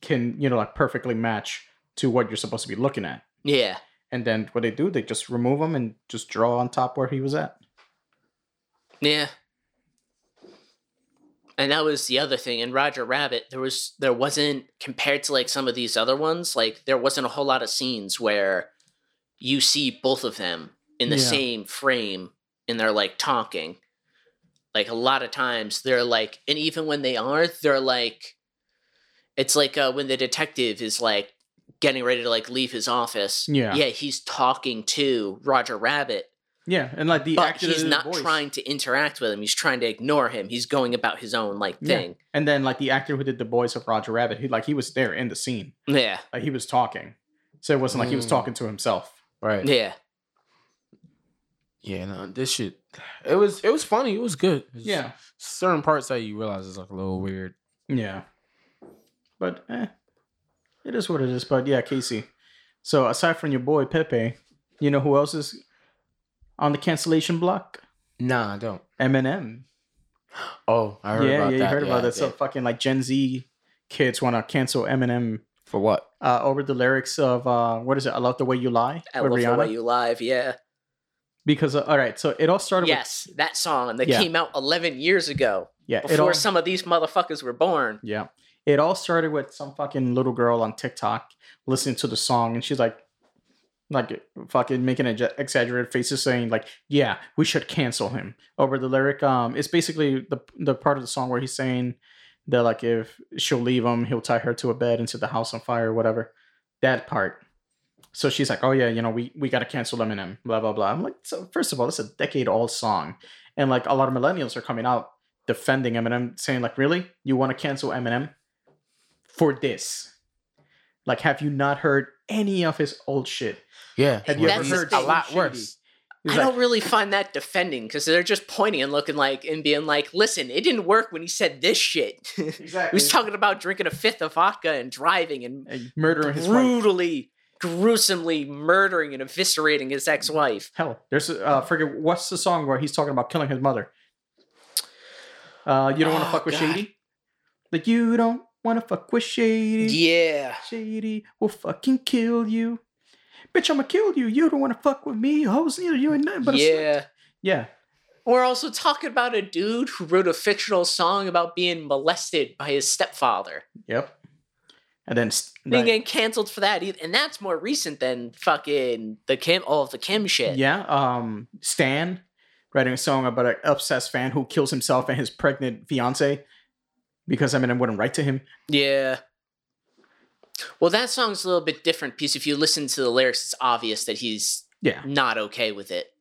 can you know like perfectly match to what you're supposed to be looking at. yeah. And then what they do, they just remove them and just draw on top where he was at. Yeah. and that was the other thing. In Roger Rabbit, there was there wasn't compared to like some of these other ones, like there wasn't a whole lot of scenes where you see both of them in the Yeah. same frame and they're like talking. Like a lot of times they're like, and even when they are, they're like, it's like uh, when the detective is like getting ready to like leave his office. Yeah. yeah, he's talking to Roger Rabbit Yeah, and like the but actor he's not voice- trying to interact with him. He's trying to ignore him. He's going about his own like Yeah. thing. And then like the actor who did the voice of Roger Rabbit, he like he was there in the scene, Yeah, like he was talking, so it wasn't like he was Mm. talking to himself. Right. yeah, Yeah, no, this shit. It was it was funny. It was good. It's Yeah, certain parts that you realize is like a little weird. yeah, but eh, it is what it is. But yeah, Casey. So aside from your boy Pepe, you know who else is on the cancellation block? Nah, I don't. Eminem. Oh, I heard yeah, about yeah, that. you heard yeah, about I that. So fucking like Gen Z kids want to cancel Eminem For what? uh, over the lyrics of uh, what is it? I love the way you lie. I with love the way you live. Yeah, because uh, all right, so it all started with yes, that song that Yeah. came out 11 years ago yeah, before all, some of these motherfuckers were born. Yeah. It all started with some fucking little girl on TikTok listening to the song and she's like like fucking making ex- exaggerated faces saying like yeah we should cancel him over the lyric um it's basically the the part of the song where he's saying that like if she'll leave him he'll tie her to a bed and set the house on fire or whatever that part so she's like oh yeah you know we we gotta cancel Eminem blah blah blah i'm like so first of all it's a decade old song and like a lot of millennials are coming out defending Eminem, saying like, "Really, you want to cancel Eminem for this? Like, have you not heard any of his old shit? Yeah. Have you That's ever heard a lot Slim worse? He's I like, don't really find that defending because they're just pointing and looking like and being like, "Listen, it didn't work when he said this shit." he exactly. was talking about drinking a fifth of vodka and driving and And murdering his brutally, gruesomely murdering and eviscerating his ex-wife. Hell, there's a, uh, forget what's the song where he's talking about killing his mother. Uh, you don't want to Oh, fuck with God. Shady. Like you don't want to fuck with Shady. Yeah. Shady will fucking kill you. Bitch, I'ma kill you. You don't want to fuck with me. Hoes, you you ain't nothing but a yeah. Yeah. We're also talking about a dude who wrote a fictional song about being molested by his stepfather. Yep. And then Being like- getting canceled for that, and that's more recent than fucking the Kim, all of the Kim shit. yeah, um, Stan writing a song about an obsessed fan who kills himself and his pregnant fiance because I mean I wouldn't write to him. Yeah. Well, that song's a little bit different because if you listen to the lyrics, it's obvious that he's Yeah. not okay with it,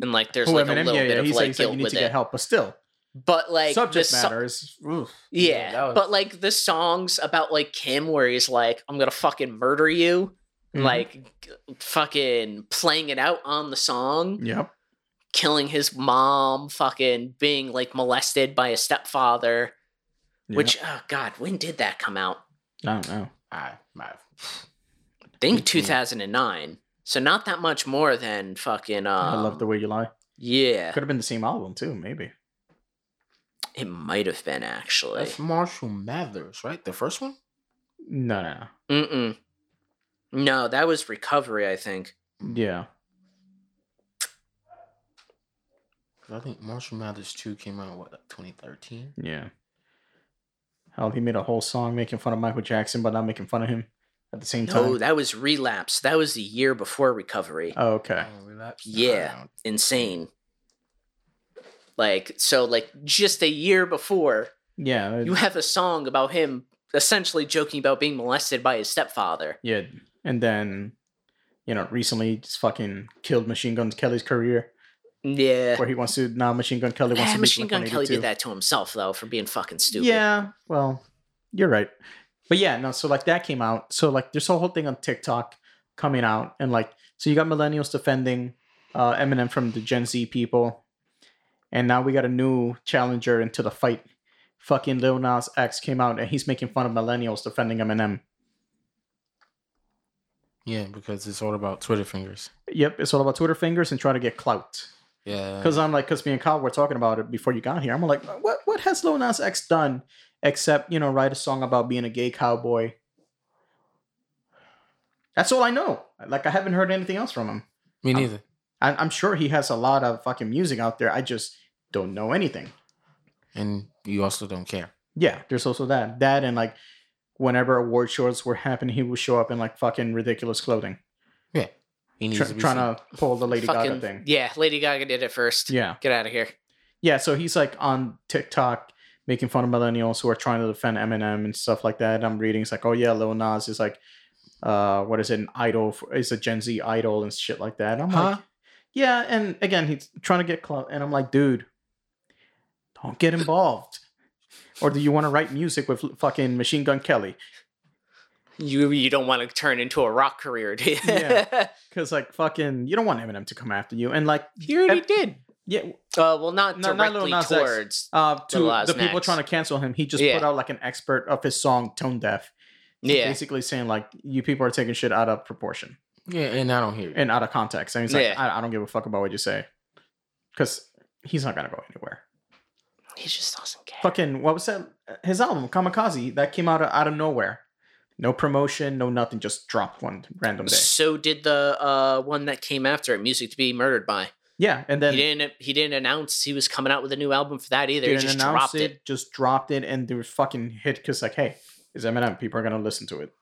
and like there's like a little yeah, bit yeah. of He's like like, he's like, guilt you need with to it. get help, but still, But like subject the so- matter oof. Yeah, that was- but like the songs about like Kim, where he's like, "I'm gonna fucking murder you," Mhm. like fucking playing it out on the song, Yep. killing his mom, fucking being like molested by a stepfather. Which, oh god, when did that come out? I don't know. I, I, think Mhm. 2009. So not that much more than fucking. Um, I love the way you lie. Yeah, Could have been the same album too, maybe. It might have been actually. that's Marshall Mathers, right? The first one. No, no, Mm-mm. No, that was Recovery, I think. Yeah. I think Marshall Mathers two came out what 2013. Yeah. Hell, he made a whole song making fun of Michael Jackson, but not making fun of him at the same time. No, that was Relapse. That was the year before Recovery. oh, okay. Oh, relapse. Yeah. Insane. Like, so, like, just a year before, Yeah. you have a song about him essentially joking about being molested by his stepfather. Yeah. And then, you know, recently just fucking killed Machine Gun Kelly's career, Yeah. where he wants to now Machine Gun Kelly wants Eh, to be Machine Gun Kelly Blink-182. did that to himself, though, for being fucking stupid. Yeah, well, you're right. But yeah, no, so like that came out. So like there's a whole thing on TikTok coming out and like so you got millennials defending uh Eminem from the Gen Z people. And now we got a new challenger into the fight. Fucking Lil Nas X came out and he's making fun of millennials defending Eminem. Yeah, because it's all about Twitter fingers. Yep, it's all about Twitter fingers and trying to get clout. Yeah. Because I'm like, because me and Kyle were talking about it before you got here. I'm like, what what has Lil Nas X done except you know write a song about being a gay cowboy? That's all I know. Like I haven't heard anything else from him. me neither. I, I'm sure he has a lot of fucking music out there. I just don't know anything. and you also don't care. Yeah, there's also that. That and like whenever award shows were happening, he would show up in like fucking ridiculous clothing, Yeah. He needs try, to be trying seen. to pull the Lady Gaga thing. yeah, Lady Gaga did it first. Yeah, Get out of here. yeah. So he's like on TikTok making fun of millennials who are trying to defend Eminem and stuff like that. I'm reading, it's like, oh yeah, Lil Nas is like, uh, what is it, an idol? For, is a Gen Z idol and shit like that. I'm like, Huh? Yeah, and again, he's trying to get clout, and I'm like, dude, don't get involved. or do you want to write music with fucking Machine Gun Kelly? You you don't want to turn into a rock career, do you? Yeah. Because like fucking, you don't want Eminem to come after you, and like, he already Em- did. yeah, Uh, well, not No, not directly Nas towards. uh, to the people X. trying to cancel him, he just Yeah. put out like an expert of his song Tone Deaf, Yeah, basically saying like you people are taking shit out of proportion Yeah, and I don't hear you. and out of context. And he's like, Yeah. I, I don't give a fuck about what you say, because he's not gonna go anywhere. he just doesn't care. Fucking what was that? His album Kamikaze that came out of, out of nowhere, no promotion, no nothing, just dropped one random day. So did the uh one that came after it, "Music to Be Murdered By." Yeah, and then he didn't. He didn't announce he was coming out with a new album for that either. He just dropped it, it. just dropped it, and there was fucking hit because like, hey, is Eminem? People are gonna listen to it.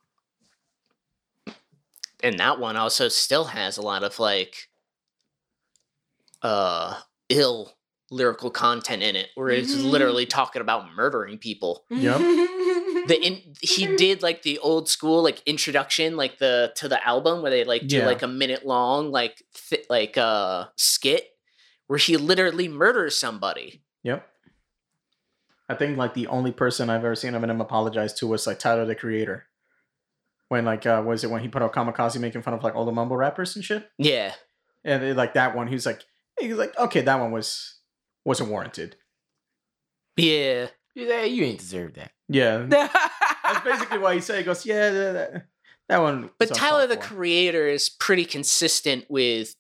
And that one also still has a lot of like uh ill lyrical content in it where it's literally talking about murdering people Yep. the in he did like the old school like introduction like the to the album where they like do Yeah. like a minute long like th- like uh skit where he literally murders somebody Yep. I think like the only person I've ever seen of him apologize to was like Tyler the Creator. When like uh was it when he put out Kamikaze making fun of like all the mumble rappers and shit? yeah And it, like that one, he was like he was like, okay, that one was wasn't warranted. yeah Yeah, you ain't deserve that. Yeah. That's basically why he said he goes, yeah, that, that, that one. But Tyler the for." creator is pretty consistent with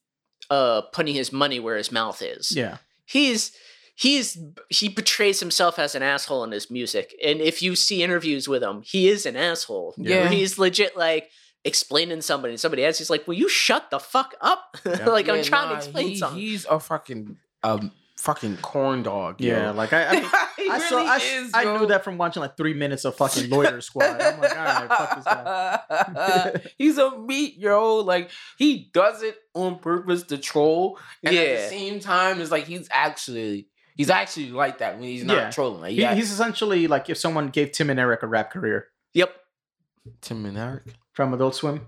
uh putting his money where his mouth is. Yeah. He's he's he portrays himself as an asshole in his music. And if you see interviews with him, he is an asshole. Yeah. Where he's legit like explaining somebody and somebody else he's like, Will you shut the fuck up? Yeah. like I'm Yeah, trying to explain he- something. He's a fucking um fucking corn dog. yo. Yeah. Like I, I mean, He I saw. really I, is, I yo. knew that from watching like three minutes of fucking Loiter Squad. I'm like, all right, fuck this guy. He's a meat, yo. Like he does it on purpose to troll, and at Yeah. the same time, it's like he's actually he's actually like that when he's not Yeah. trolling. Like, He, yeah, He's essentially like if someone gave Tim and Eric a rap career Yep. Tim and Eric. from Adult Swim.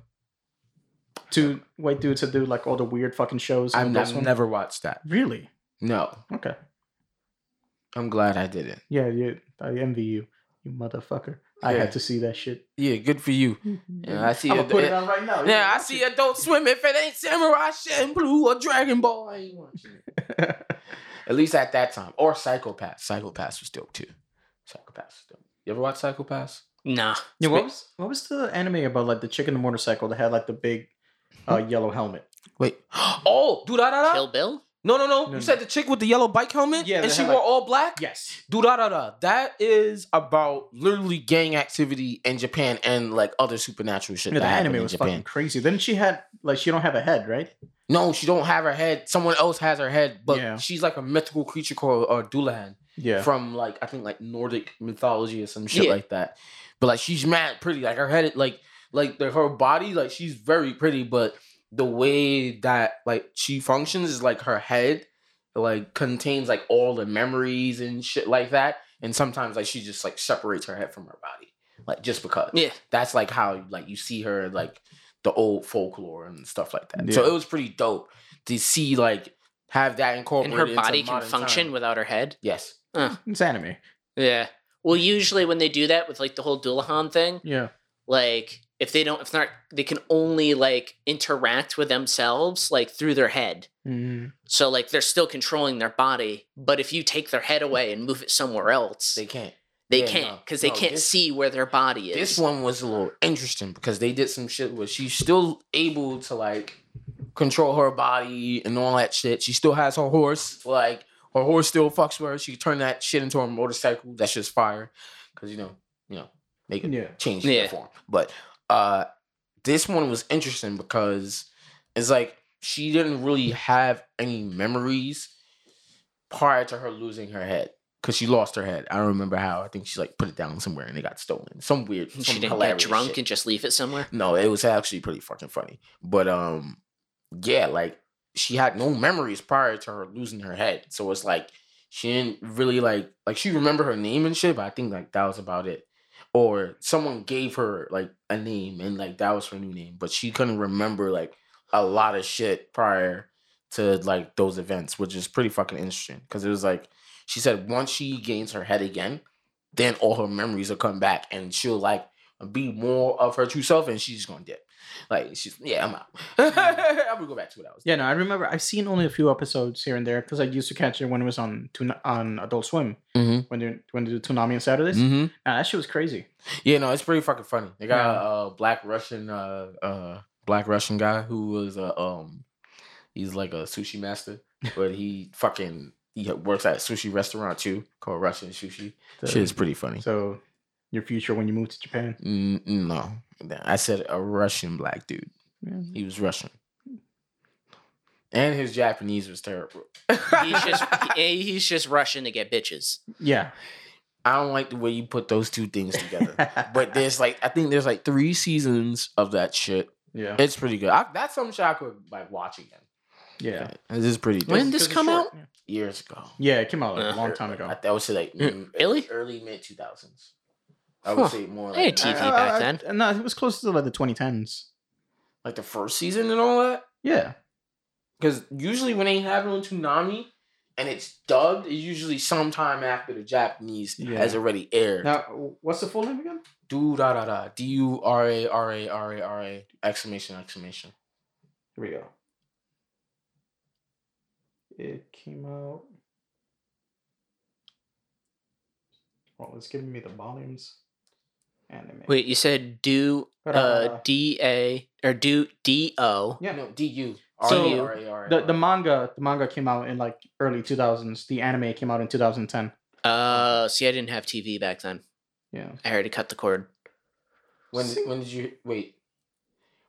Two white dudes that do like all the weird fucking shows. I've, Adult I've never watched that. really. No, Okay. I'm glad I didn't. Yeah, yeah. I envy you, you motherfucker. I Yeah. had to see that shit. Yeah, good for you. Mm-hmm. Yeah, I see I'm it- gonna put it on right now. Yeah, I see Adult Swim. If it ain't Samurai Champloo or Dragon Ball, I ain't watching it. At least at that time. Or Psycho-Pass. Psycho-Pass was dope too. Psycho-Pass was dope. You ever watch Psycho-Pass? Nah. Yeah, what was what was the anime about like the chick in the motorcycle that had like the big uh, yellow helmet? Wait. Oh, do da da Kill da. Bill? No, no, no. No, You no. said the chick with the yellow bike helmet? Yeah, And she wore like- all black? Yes. Do da da da. That is about literally gang activity in Japan and like other supernatural shit. Yeah, the that anime in was Japan. fucking crazy. Then she had like she don't have a head, right? No, she don't have her head. Someone else has her head, but Yeah. she's like a mythical creature called uh, Dullahan. Yeah. from like I think like Nordic mythology or some shit Yeah. like that. But like she's mad pretty. Like her head, like like the, her body, like she's very pretty. But the way that like she functions is like her head like contains like all the memories and shit like that. And sometimes like she just like separates her head from her body, like just because. Yeah. That's like how like you see her like the old folklore and stuff like that. So it was pretty dope to see like have that incorporated. And incorporated. her into body can function time. without her head? Yes. It's anime. Yeah. Well, usually when they do that with like the whole Dullahan thing, Yeah. like if they don't if not they can only like interact with themselves like through their head Mhm. so like they're still controlling their body but if you take their head away and move it somewhere else They they, can't. yeah, can't no, because they no, can't this- see where their body is This one was a little interesting because they did some shit where she's still able to like control her body and all that shit. She still has her horse. Like her horse still fucks with her. She turned that shit into a motorcycle. That's just fire. Cause you know, you know, make it Yeah. change Yeah. the form. But uh this one was interesting because it's like she didn't really have any memories prior to her losing her head. because she lost her head. I don't remember how. I think she like put it down somewhere and it got stolen. Some weird. Some she didn't get drunk shit. and just leave it somewhere. No, it was actually pretty fucking funny. But um, yeah, like she had no memories prior to her losing her head, so it's like she didn't really like like she remember her name and shit, but I think like that was about it. Or someone gave her like a name and like that was her new name, but she couldn't remember like a lot of shit prior to like those events, which is pretty fucking interesting because it was like she said once she gains her head again, then all her memories will come back and she'll like be more of her true self and she's gonna dip. Like she's yeah, I'm out. I'm gonna go back to what I was. Yeah, no, I remember. I've seen only a few episodes here and there because I used to catch it when it was on Tuna- on Adult Swim Mm-hmm. when they when they do Toonami on Saturdays. Mm-hmm. Nah, that shit was crazy. Yeah, no, it's pretty fucking funny. They got Yeah. a black Russian, uh, uh, black Russian guy who was a um, he's like a sushi master, but he fucking he works at a sushi restaurant too called Russian Sushi. The- Shit is pretty funny. So, your future when you move to Japan. Mm, no, I said a Russian black dude. Yeah. He was Russian, and his Japanese was terrible. He's just he's just rushing to get bitches. Yeah. I don't like the way you put those two things together. but there's like I think there's like three seasons of that shit. yeah, It's pretty good. I, that's some shit I could like watch again. yeah. This is pretty. When When did this 'Cause it's come out? years ago. Yeah, it came out like, Uh, a long time ago. I, that would say like Mm, mm, really? early mid two thousands. I would Huh. say more Hey, like, TV Uh, back uh, then. No, it was close to like the 2010s. like the first season and all that. Yeah. Because usually when they have it on Toonami and it's dubbed, it's usually sometime after the Japanese Yeah. has already aired. Now, what's the full name again? Do da da da D U R A R A R A R A exclamation exclamation. Here we go. It came out. Well, it's giving me the volumes. Anime. Wait, you said do uh D A or do D O. Yeah. No D U R So, A R A R A. The the manga the manga came out in like early 2000s. The anime came out in 2010. Uh, see, I didn't have TV back then. Yeah. I already cut the cord. when when did you wait?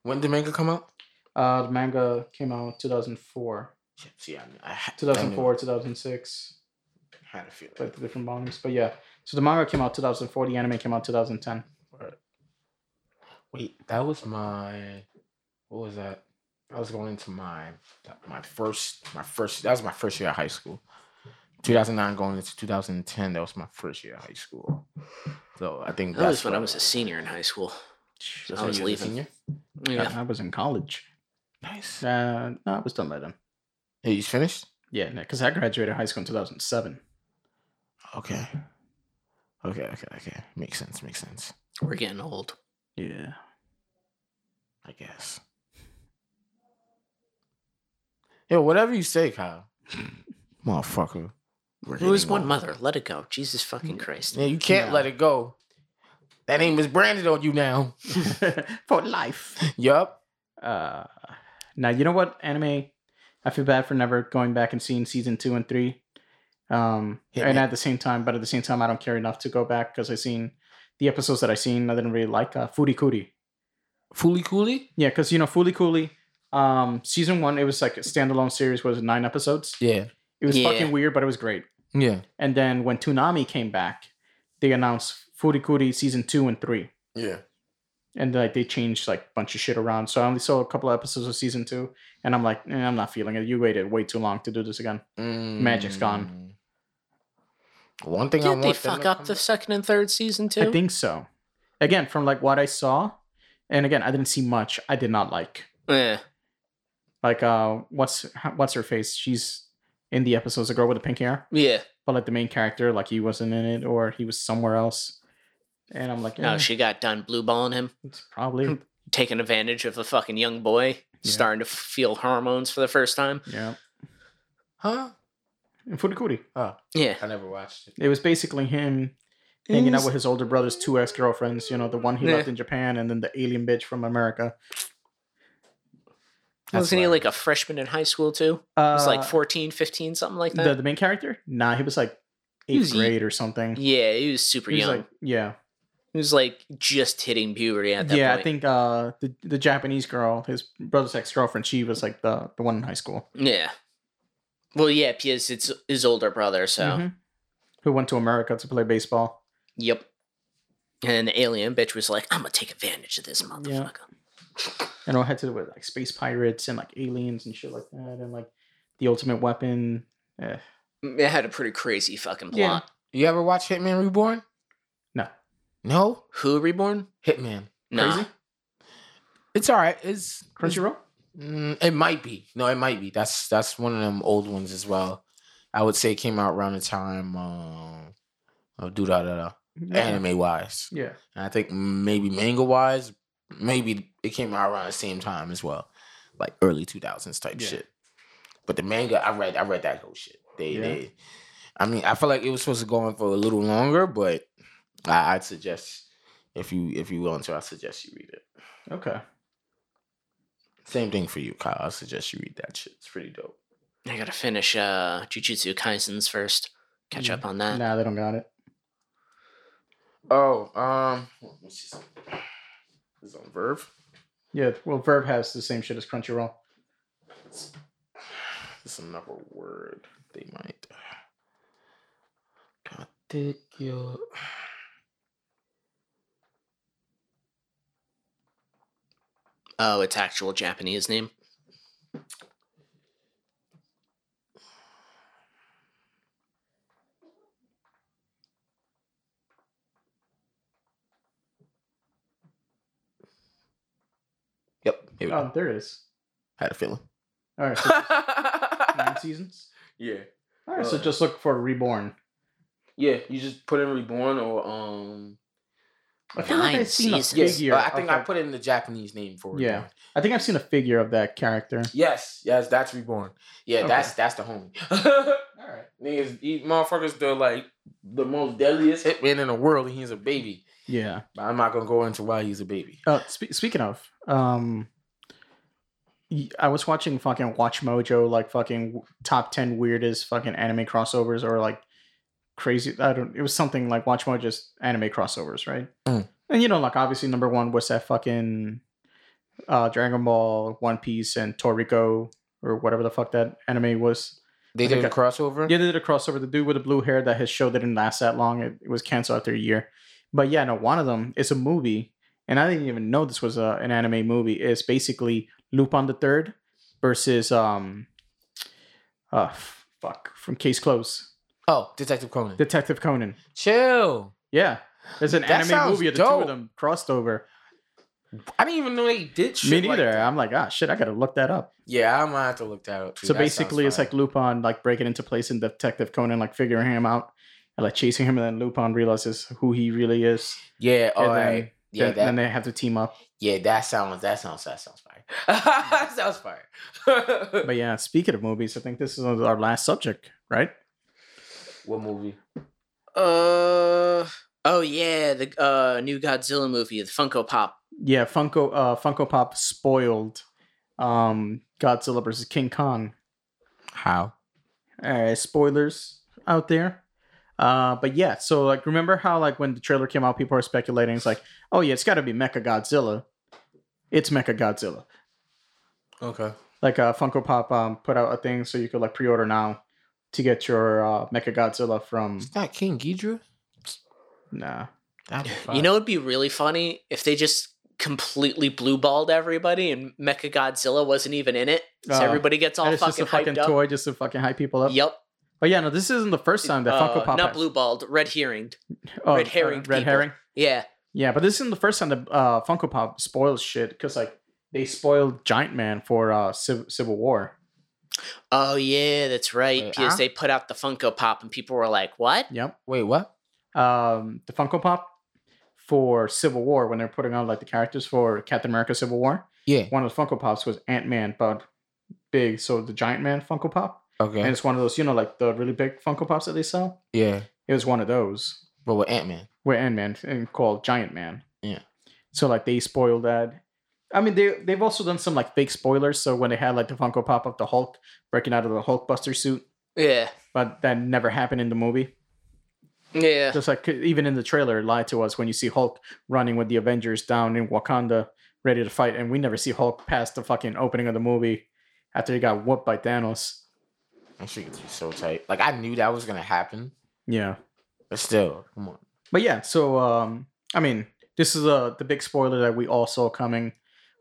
When did manga come out? Uh, the manga came out 2004, Yeah, See, I, I, had- I 2004, 2006, knew- had a feeling. like the different volumes. But yeah, so the manga came out 2004. The anime came out 2010. Wait, that was my. What was that? I was going into my my first my first. That was my first year of high school. 2009 going into 2010. That was my first year of high school. So I think That was when I was a senior in high school. that's I was you were a leaving. senior? Yeah. I was in college. Nice. Uh, no, I was done by then. Hey, you finished? Yeah, because I graduated high school in 2007. Okay. Okay. Okay. Okay. Makes sense. Makes sense. We're getting old. Yeah. I guess. Yo, whatever you say, Kyle. Motherfucker. We're It was one old. mother. Let it go. Jesus fucking Christ. Yeah, you can't No. let it go. That name is branded on you now. For life. yup. Uh, now you know what anime? I feel bad for never going back and seeing season two and three. Um, Hit and me. at the same time, but at the same time, I don't care enough to go back because I seen the episodes that I seen. I didn't really like uh, Furikuri. Fooly Cooly? Yeah, because you know Furikuri. Um, season one, it was like a standalone series. Was it nine episodes? Yeah. It was Yeah. fucking weird, but it was great. Yeah. And then when Toonami came back, they announced Furikuri season two and three. Yeah. and like they changed like a bunch of shit around. So I only saw a couple of episodes of season two, and I'm like, eh, I'm not feeling it. You waited way too long to do this again. Magic's gone. One thing I Did want they fuck to up come- the second and third season too? I think so. Again, from like what I saw, and again, I didn't see much. I did not like. Eh. Like, uh, what's what's her face? She's in the episodes. The girl with the pink hair, Yeah. but like the main character, like he wasn't in it, or he was somewhere else. And I'm like, No, eh, she got done blue balling him, it's probably taking advantage of a fucking young boy, Yeah. starting to feel hormones for the first time. yeah. Huh? And Furikuri. Oh, Yeah. I never watched it. It was basically him hanging out with his older brother's two ex girlfriends. You know, the one he Yeah. left in Japan, and then the alien bitch from America. That's Wasn't he hilarious. like a freshman in high school too? He Uh, was like 14, 15, something like that. the the main character. Nah, he was like eighth was grade or something. yeah, he was super He was young. like, yeah, he was like just hitting puberty at that point. yeah. point. I think uh, the the Japanese girl, his brother's ex girlfriend, she was like the the one in high school. Yeah. Well, yeah, because it's his older brother, so Mhm. who went to America to play baseball. Yep. And the alien bitch was like, "I'm gonna take advantage of this motherfucker." And it had to do with like space pirates and like aliens and shit like that, and like the ultimate weapon. Eh. It had a pretty crazy fucking Yeah. plot. You ever watch Hitman Reborn? No. No? Who reborn? Hitman. No. Crazy? It's all right. It's Crunchyroll. Mm, it might be. No, it might be. That's that's one of them old ones as well. I would say it came out around the time uh, of do da da da Yeah. anime wise. Yeah. And I think maybe manga wise, maybe it came out around the same time as well, like early two thousands type Yeah. shit. But the manga, I read, I read that whole shit. They, Yeah. they, I mean, I feel like it was supposed to go on for a little longer, but I, I'd suggest if you if you willing to, I suggest you read it. Okay. Same thing for you, Kyle. I suggest you read that shit. It's pretty dope. I gotta finish uh Jujutsu Kaisen's first. Catch Mm. up on that. Nah, they don't got it. Oh, um, let me see. Is it on VRV? Yeah. Well, VRV has the same shit as Crunchyroll. It's another word they might. God, take your. Oh, it's actual Japanese name. Yep, here we Oh, go. there it is. Had a feeling. All right. So nine seasons. yeah, All right. So Uh, just look for Reborn. yeah. You just put in reborn or um. I feel like Nine I've seen a seasons. Yes, figure. I of, think I like- put in the Japanese name for it. Yeah. I think I've seen a figure of that character. Yes, yes, that's reborn. Yeah, Okay. that's that's the homie. All right. Niggas, these motherfuckers, they're like the most deadliest hitman in the world, and he's a baby. Yeah. But I'm not gonna go into why he's a baby. Uh, spe- speaking of, um, y- I was watching fucking WatchMojo, like fucking top ten weirdest fucking anime crossovers, or like crazy. I don't. It was something like Watch More just anime crossovers, right? Mm. And you know, like obviously number one was that fucking uh Dragon Ball, One Piece, and Toriko or whatever the fuck that anime was. They I did a crossover. Yeah, they did a crossover. The dude with the blue hair that his show didn't last that long. It, it was canceled after a year. But yeah, no, one of them is a movie, and I didn't even know this was a, an anime movie. It's basically Lupin the Third versus um, uh, fuck from Case Close, Oh, Detective Conan. Detective Conan. Chill. Yeah, there's an That anime sounds movie of the two dope. of them crossed over. I didn't even know they did shit. Me like that. I'm like, ah, shit, I gotta look that up. yeah, I'm gonna have to look that up. Too. so That basically, it's like. Lupin like breaking into place in Detective Conan, like figuring him out. And like chasing him, and then Lupin realizes who he really is. yeah. All and right. yeah, then, that, then they have to team up. yeah, that sounds. That sounds. That sounds fire. that sounds fire. But yeah, speaking of movies, I think this is our last subject, right? What movie? Uh oh yeah, the uh new Godzilla movie, the Funko Pop. Yeah, Funko uh Funko Pop spoiled um Godzilla versus King Kong. How? All right, spoilers out there. Uh but yeah, so like remember how like when the trailer came out, people are speculating it's like, oh yeah, it's gotta be Mecha Godzilla. It's Mecha Godzilla. Okay. Like uh Funko Pop um put out a thing so you could like pre-order now to get your uh Mecha Godzilla from Is that King Ghidra? nah. You know, it'd be really funny if they just completely blue balled everybody and Mecha Godzilla wasn't even in it, so Uh, everybody gets all And it's just fucking a fucking hyped up. toy just to fucking hype people up. Yep. But yeah, no, this isn't the first time that Funko Uh, Pop not has- blue balled, red herringed. Oh, red herring red people. herring. Yeah. Yeah, but this isn't the first time that uh, Funko Pop spoils shit because like they spoiled Giant Man for uh, Civ- Civil War. Oh yeah, that's right. Wait, because huh? they put out the Funko Pop and people were like, "What?" Yep. Wait, what? Um, the Funko Pop for Civil War when they're putting on like the characters for Captain America Civil War. Yeah. One of the Funko Pops was Ant Man, but big. So the Giant Man Funko Pop, Okay. and it's one of those you know like the really big Funko Pops that they sell. yeah. It was one of those. But with Ant Man. With Ant Man and called Giant Man. Yeah. So like they spoiled that. I mean they they've also done some like fake spoilers. So when they had like the Funko Pop of the Hulk breaking out of the Hulkbuster suit, Yeah. but that never happened in the movie. Yeah. Just like even in the trailer, it lied to us when you see Hulk running with the Avengers down in Wakanda, ready to fight, and we never see Hulk past the fucking opening of the movie after he got whooped by Thanos. That shit gets me so tight. Like I knew that was gonna happen, Yeah. But still, come on. But yeah, so um, I mean, this is uh the big spoiler that we all saw coming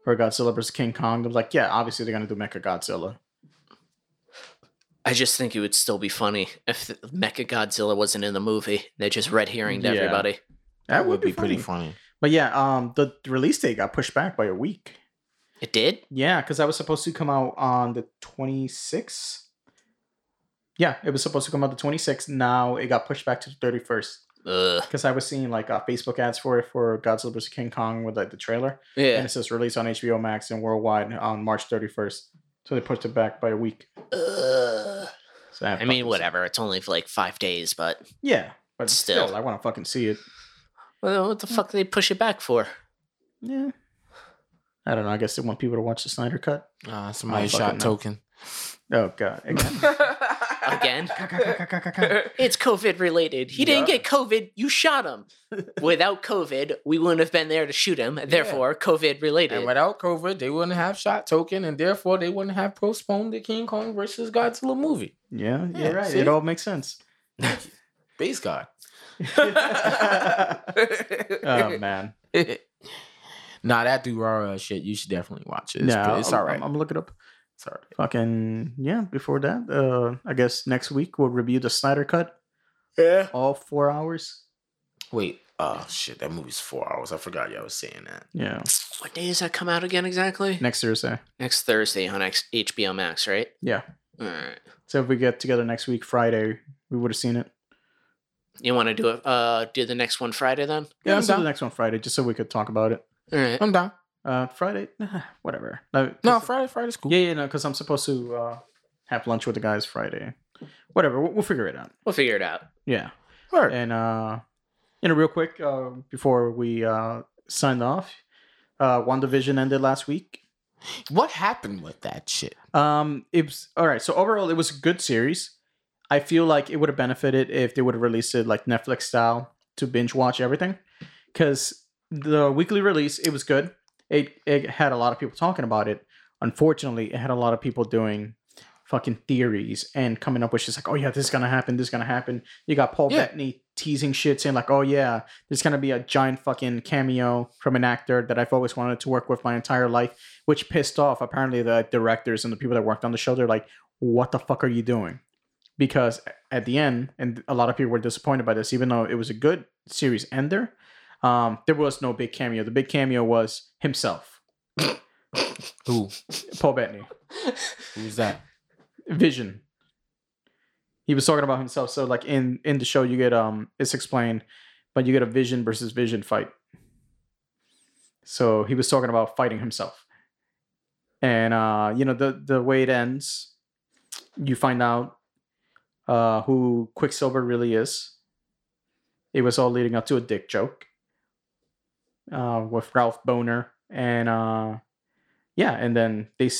for Godzilla versus King Kong. I'm like, yeah, obviously they're gonna do Mecha Godzilla. I just think it would still be funny if Mecha Godzilla wasn't in the movie. They're just red herring to Yeah. everybody. That would be pretty funny. But yeah, um, the release date got pushed back by a week. It did? Yeah, because that was supposed to come out on the 26th. Yeah, it was supposed to come out the 26th. Now it got pushed back to the 31st. Ugh. Because I was seeing like uh, Facebook ads for it for Godzilla vs. King Kong with like the trailer. Yeah, and Yeah. it says release on HBO Max and worldwide on March 31st. So they pushed it back by a week. Ugh. So that I mean, whatever. It's only for like five days, but. Yeah, but Still. still, I want to fucking see it. well, what the fuck did they push it back for? Yeah. I don't know. I guess they want people to watch the Snyder cut. Uh, somebody fucking shot know. token. Oh god. Again. Again? It's COVID related. He didn't get COVID. You shot him. Without COVID, we wouldn't have been there to shoot him. Therefore, COVID related. and without COVID, they wouldn't have shot token, and therefore they wouldn't have postponed the King Kong versus Godzilla movie. yeah, Yeah, you're right. see? It all makes sense. Base God. oh man. nah, that Durara shit, you should definitely watch it. It's, yeah, it's I'm, all right. I'm, I'm gonna look it up. It's all right. Fucking yeah. Before that, uh, I guess next week we'll review the Snyder cut, yeah. all four hours. Wait, oh shit, that movie's four hours. I forgot y'all was saying that. Yeah, What day does that come out again exactly? next Thursday. Next Thursday on X- HBO Max, right? Yeah. All right. So if we get together next week, Friday, we would have seen it. You want to do it? Uh, do the next one Friday then? Yeah, I'm let's do the next one Friday, just so we could talk about it. All right. I'm down. Uh, Friday, whatever. No, No, Friday, Friday's cool. Yeah, yeah, no, because I'm supposed to uh, have lunch with the guys Friday. Whatever, we'll, we'll figure it out. We'll figure it out. Yeah, Word. and uh, you know, real quick uh, before we uh, sign off, uh, WandaVision ended last week. What happened with that shit? Um, it was all right. So overall, it was a good series. I feel like it would have benefited if they would have released it like Netflix style to binge watch everything, because the weekly release it was good. It it had a lot of people talking about it. Unfortunately, it had a lot of people doing fucking theories and coming up with just like, oh yeah, this is gonna happen, this is gonna happen. You got Paul Yeah. Bettany teasing shit, saying like, oh yeah, there's gonna be a giant fucking cameo from an actor that I've always wanted to work with my entire life, which pissed off apparently the directors and the people that worked on the show. They're like, what the fuck are you doing? Because at the end, and a lot of people were disappointed by this, even though it was a good series ender, um, there was no big cameo. The big cameo was himself, Who? Paul Bettany. Who's that? Vision. He was talking about himself. So like in in the show, you get um it's explained, but you get a Vision versus Vision fight. So he was talking about fighting himself, and uh you know the the way it ends, you find out uh who Quicksilver really is. It was all leading up to a dick joke. Uh, with Ralph Bohner and uh, yeah, and then they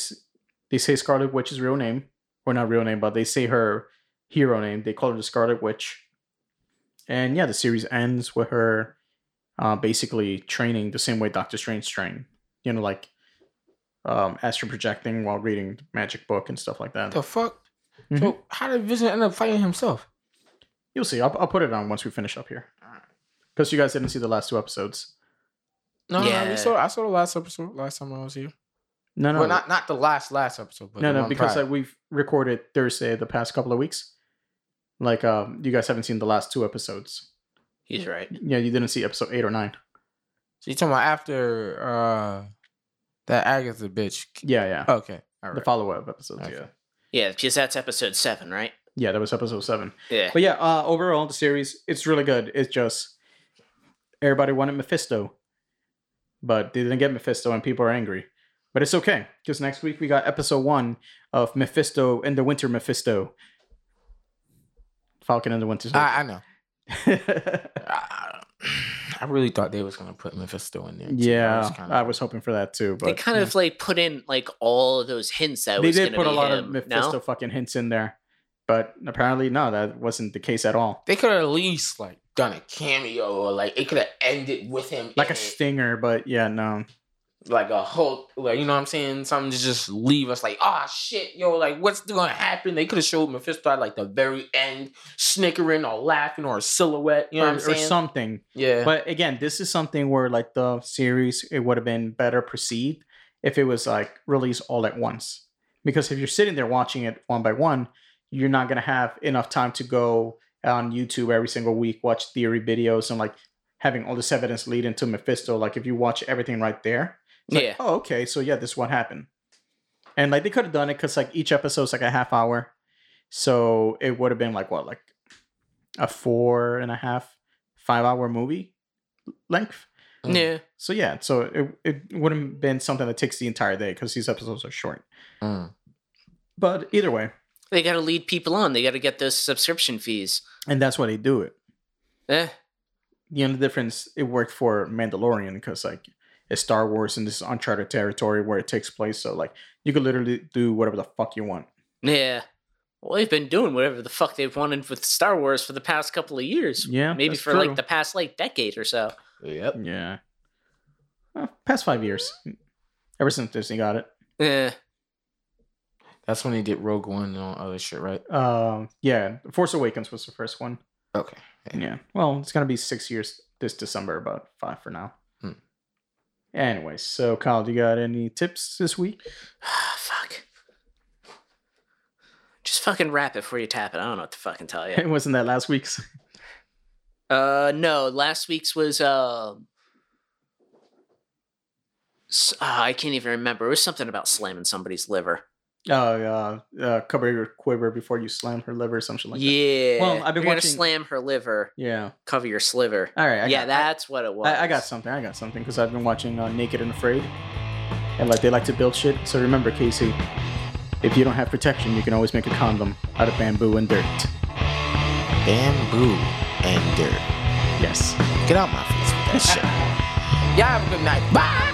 they say Scarlet Witch's real name, or not real name, but they say her hero name. They call her the Scarlet Witch. And yeah, the series ends with her uh, basically training the same way Doctor Strange trained. You know, like um, astral projecting while reading the magic book and stuff like that. The fuck? Mhm. So how did Vision end up fighting himself? You'll see. I'll, I'll put it on once we finish up here. Because you guys didn't see the last two episodes. No, no, Yeah. we saw. I saw the last episode last time I was here. No, no, Well, not not the last last episode, but no, no, because prior. like, we've recorded Thursday the past couple of weeks. Like, um, you guys haven't seen the last two episodes. He's right. Yeah, you didn't see episode eight or nine. so you talking about after uh that Agatha bitch? Yeah, yeah. Okay, all The follow up episodes. Okay. Yeah, Yeah, because that's episode seven, right? yeah, that was episode seven. Yeah. But yeah, uh, overall the series it's really good. It's just everybody wanted Mephisto, but they didn't get Mephisto, and people are angry. But it's okay because next week we got episode one of Mephisto and the Winter Mephisto, Falcon and the Winter. I, I know. I, I really thought they was gonna put Mephisto in there. too. yeah, kinda- I was hoping for that too. But they kind yeah. of like put in like all of those hints that they was did gonna put a lot him. of Mephisto No? fucking hints in there, but apparently no, that wasn't the case at all. They could at least like done a cameo or like it could have ended with him Like a it. stinger, but yeah, no. like a whole like you know what I'm saying something to just leave us like oh shit yo like what's gonna happen they could have showed Mephisto at like the very end snickering or laughing or a silhouette you know or, what I'm saying or something. yeah But again, this is something where like the series it would have been better perceived if it was like released all at once. Because if you're sitting there watching it one by one, you're not gonna have enough time to go on YouTube every single week, watch theory videos and like having all this evidence lead into Mephisto. Like if you watch everything right there, it's like, Yeah. oh, okay, so yeah, this is what happened. And like they could have done it because like each episode's like a half hour. So it would have been like what, like a four and a half, five hour movie length. Mm. Yeah. So yeah, so it, it wouldn't have been something that takes the entire day because these episodes are short. Mm. But either way, They got to lead people on. They got to get those subscription fees. and that's why they do it. Eh. The only difference it worked for Mandalorian because like it's Star Wars and this is uncharted territory where it takes place. So like you could literally do whatever the fuck you want. Yeah. Well, they've been doing whatever the fuck they've wanted with Star Wars for the past couple of years. Yeah, Maybe that's for true. like the past like decade or so. yep Yeah. Well, past five years. Ever since Disney got it. Eh. That's when they did Rogue One and all other shit right Um, yeah, Force Awakens was the first one. okay Yeah. Well, it's gonna be six years this December, but five for now. Hmm. Anyways, so Kyle, do you got any tips this week? fuck. Just fucking wrap it before you tap it. I don't know what to fucking tell you. It wasn't that last week's. Uh, no. Last week's was uh, s- ah, I can't even remember. It was something about slamming somebody's liver. Oh, uh, uh, cover your quiver before you slam her liver, or something like that. yeah. Well, I've been You're watching- gonna slam her liver. Yeah. Cover your sliver. All right. I yeah, got, that's what it was. I, I got something. I got something because I've been watching uh, Naked and Afraid, and like they like to build shit. So remember, Casey, if you don't have protection, you can always make a condom out of bamboo and dirt. bamboo and dirt Yes. get out my face with that shit y'all have a good night bye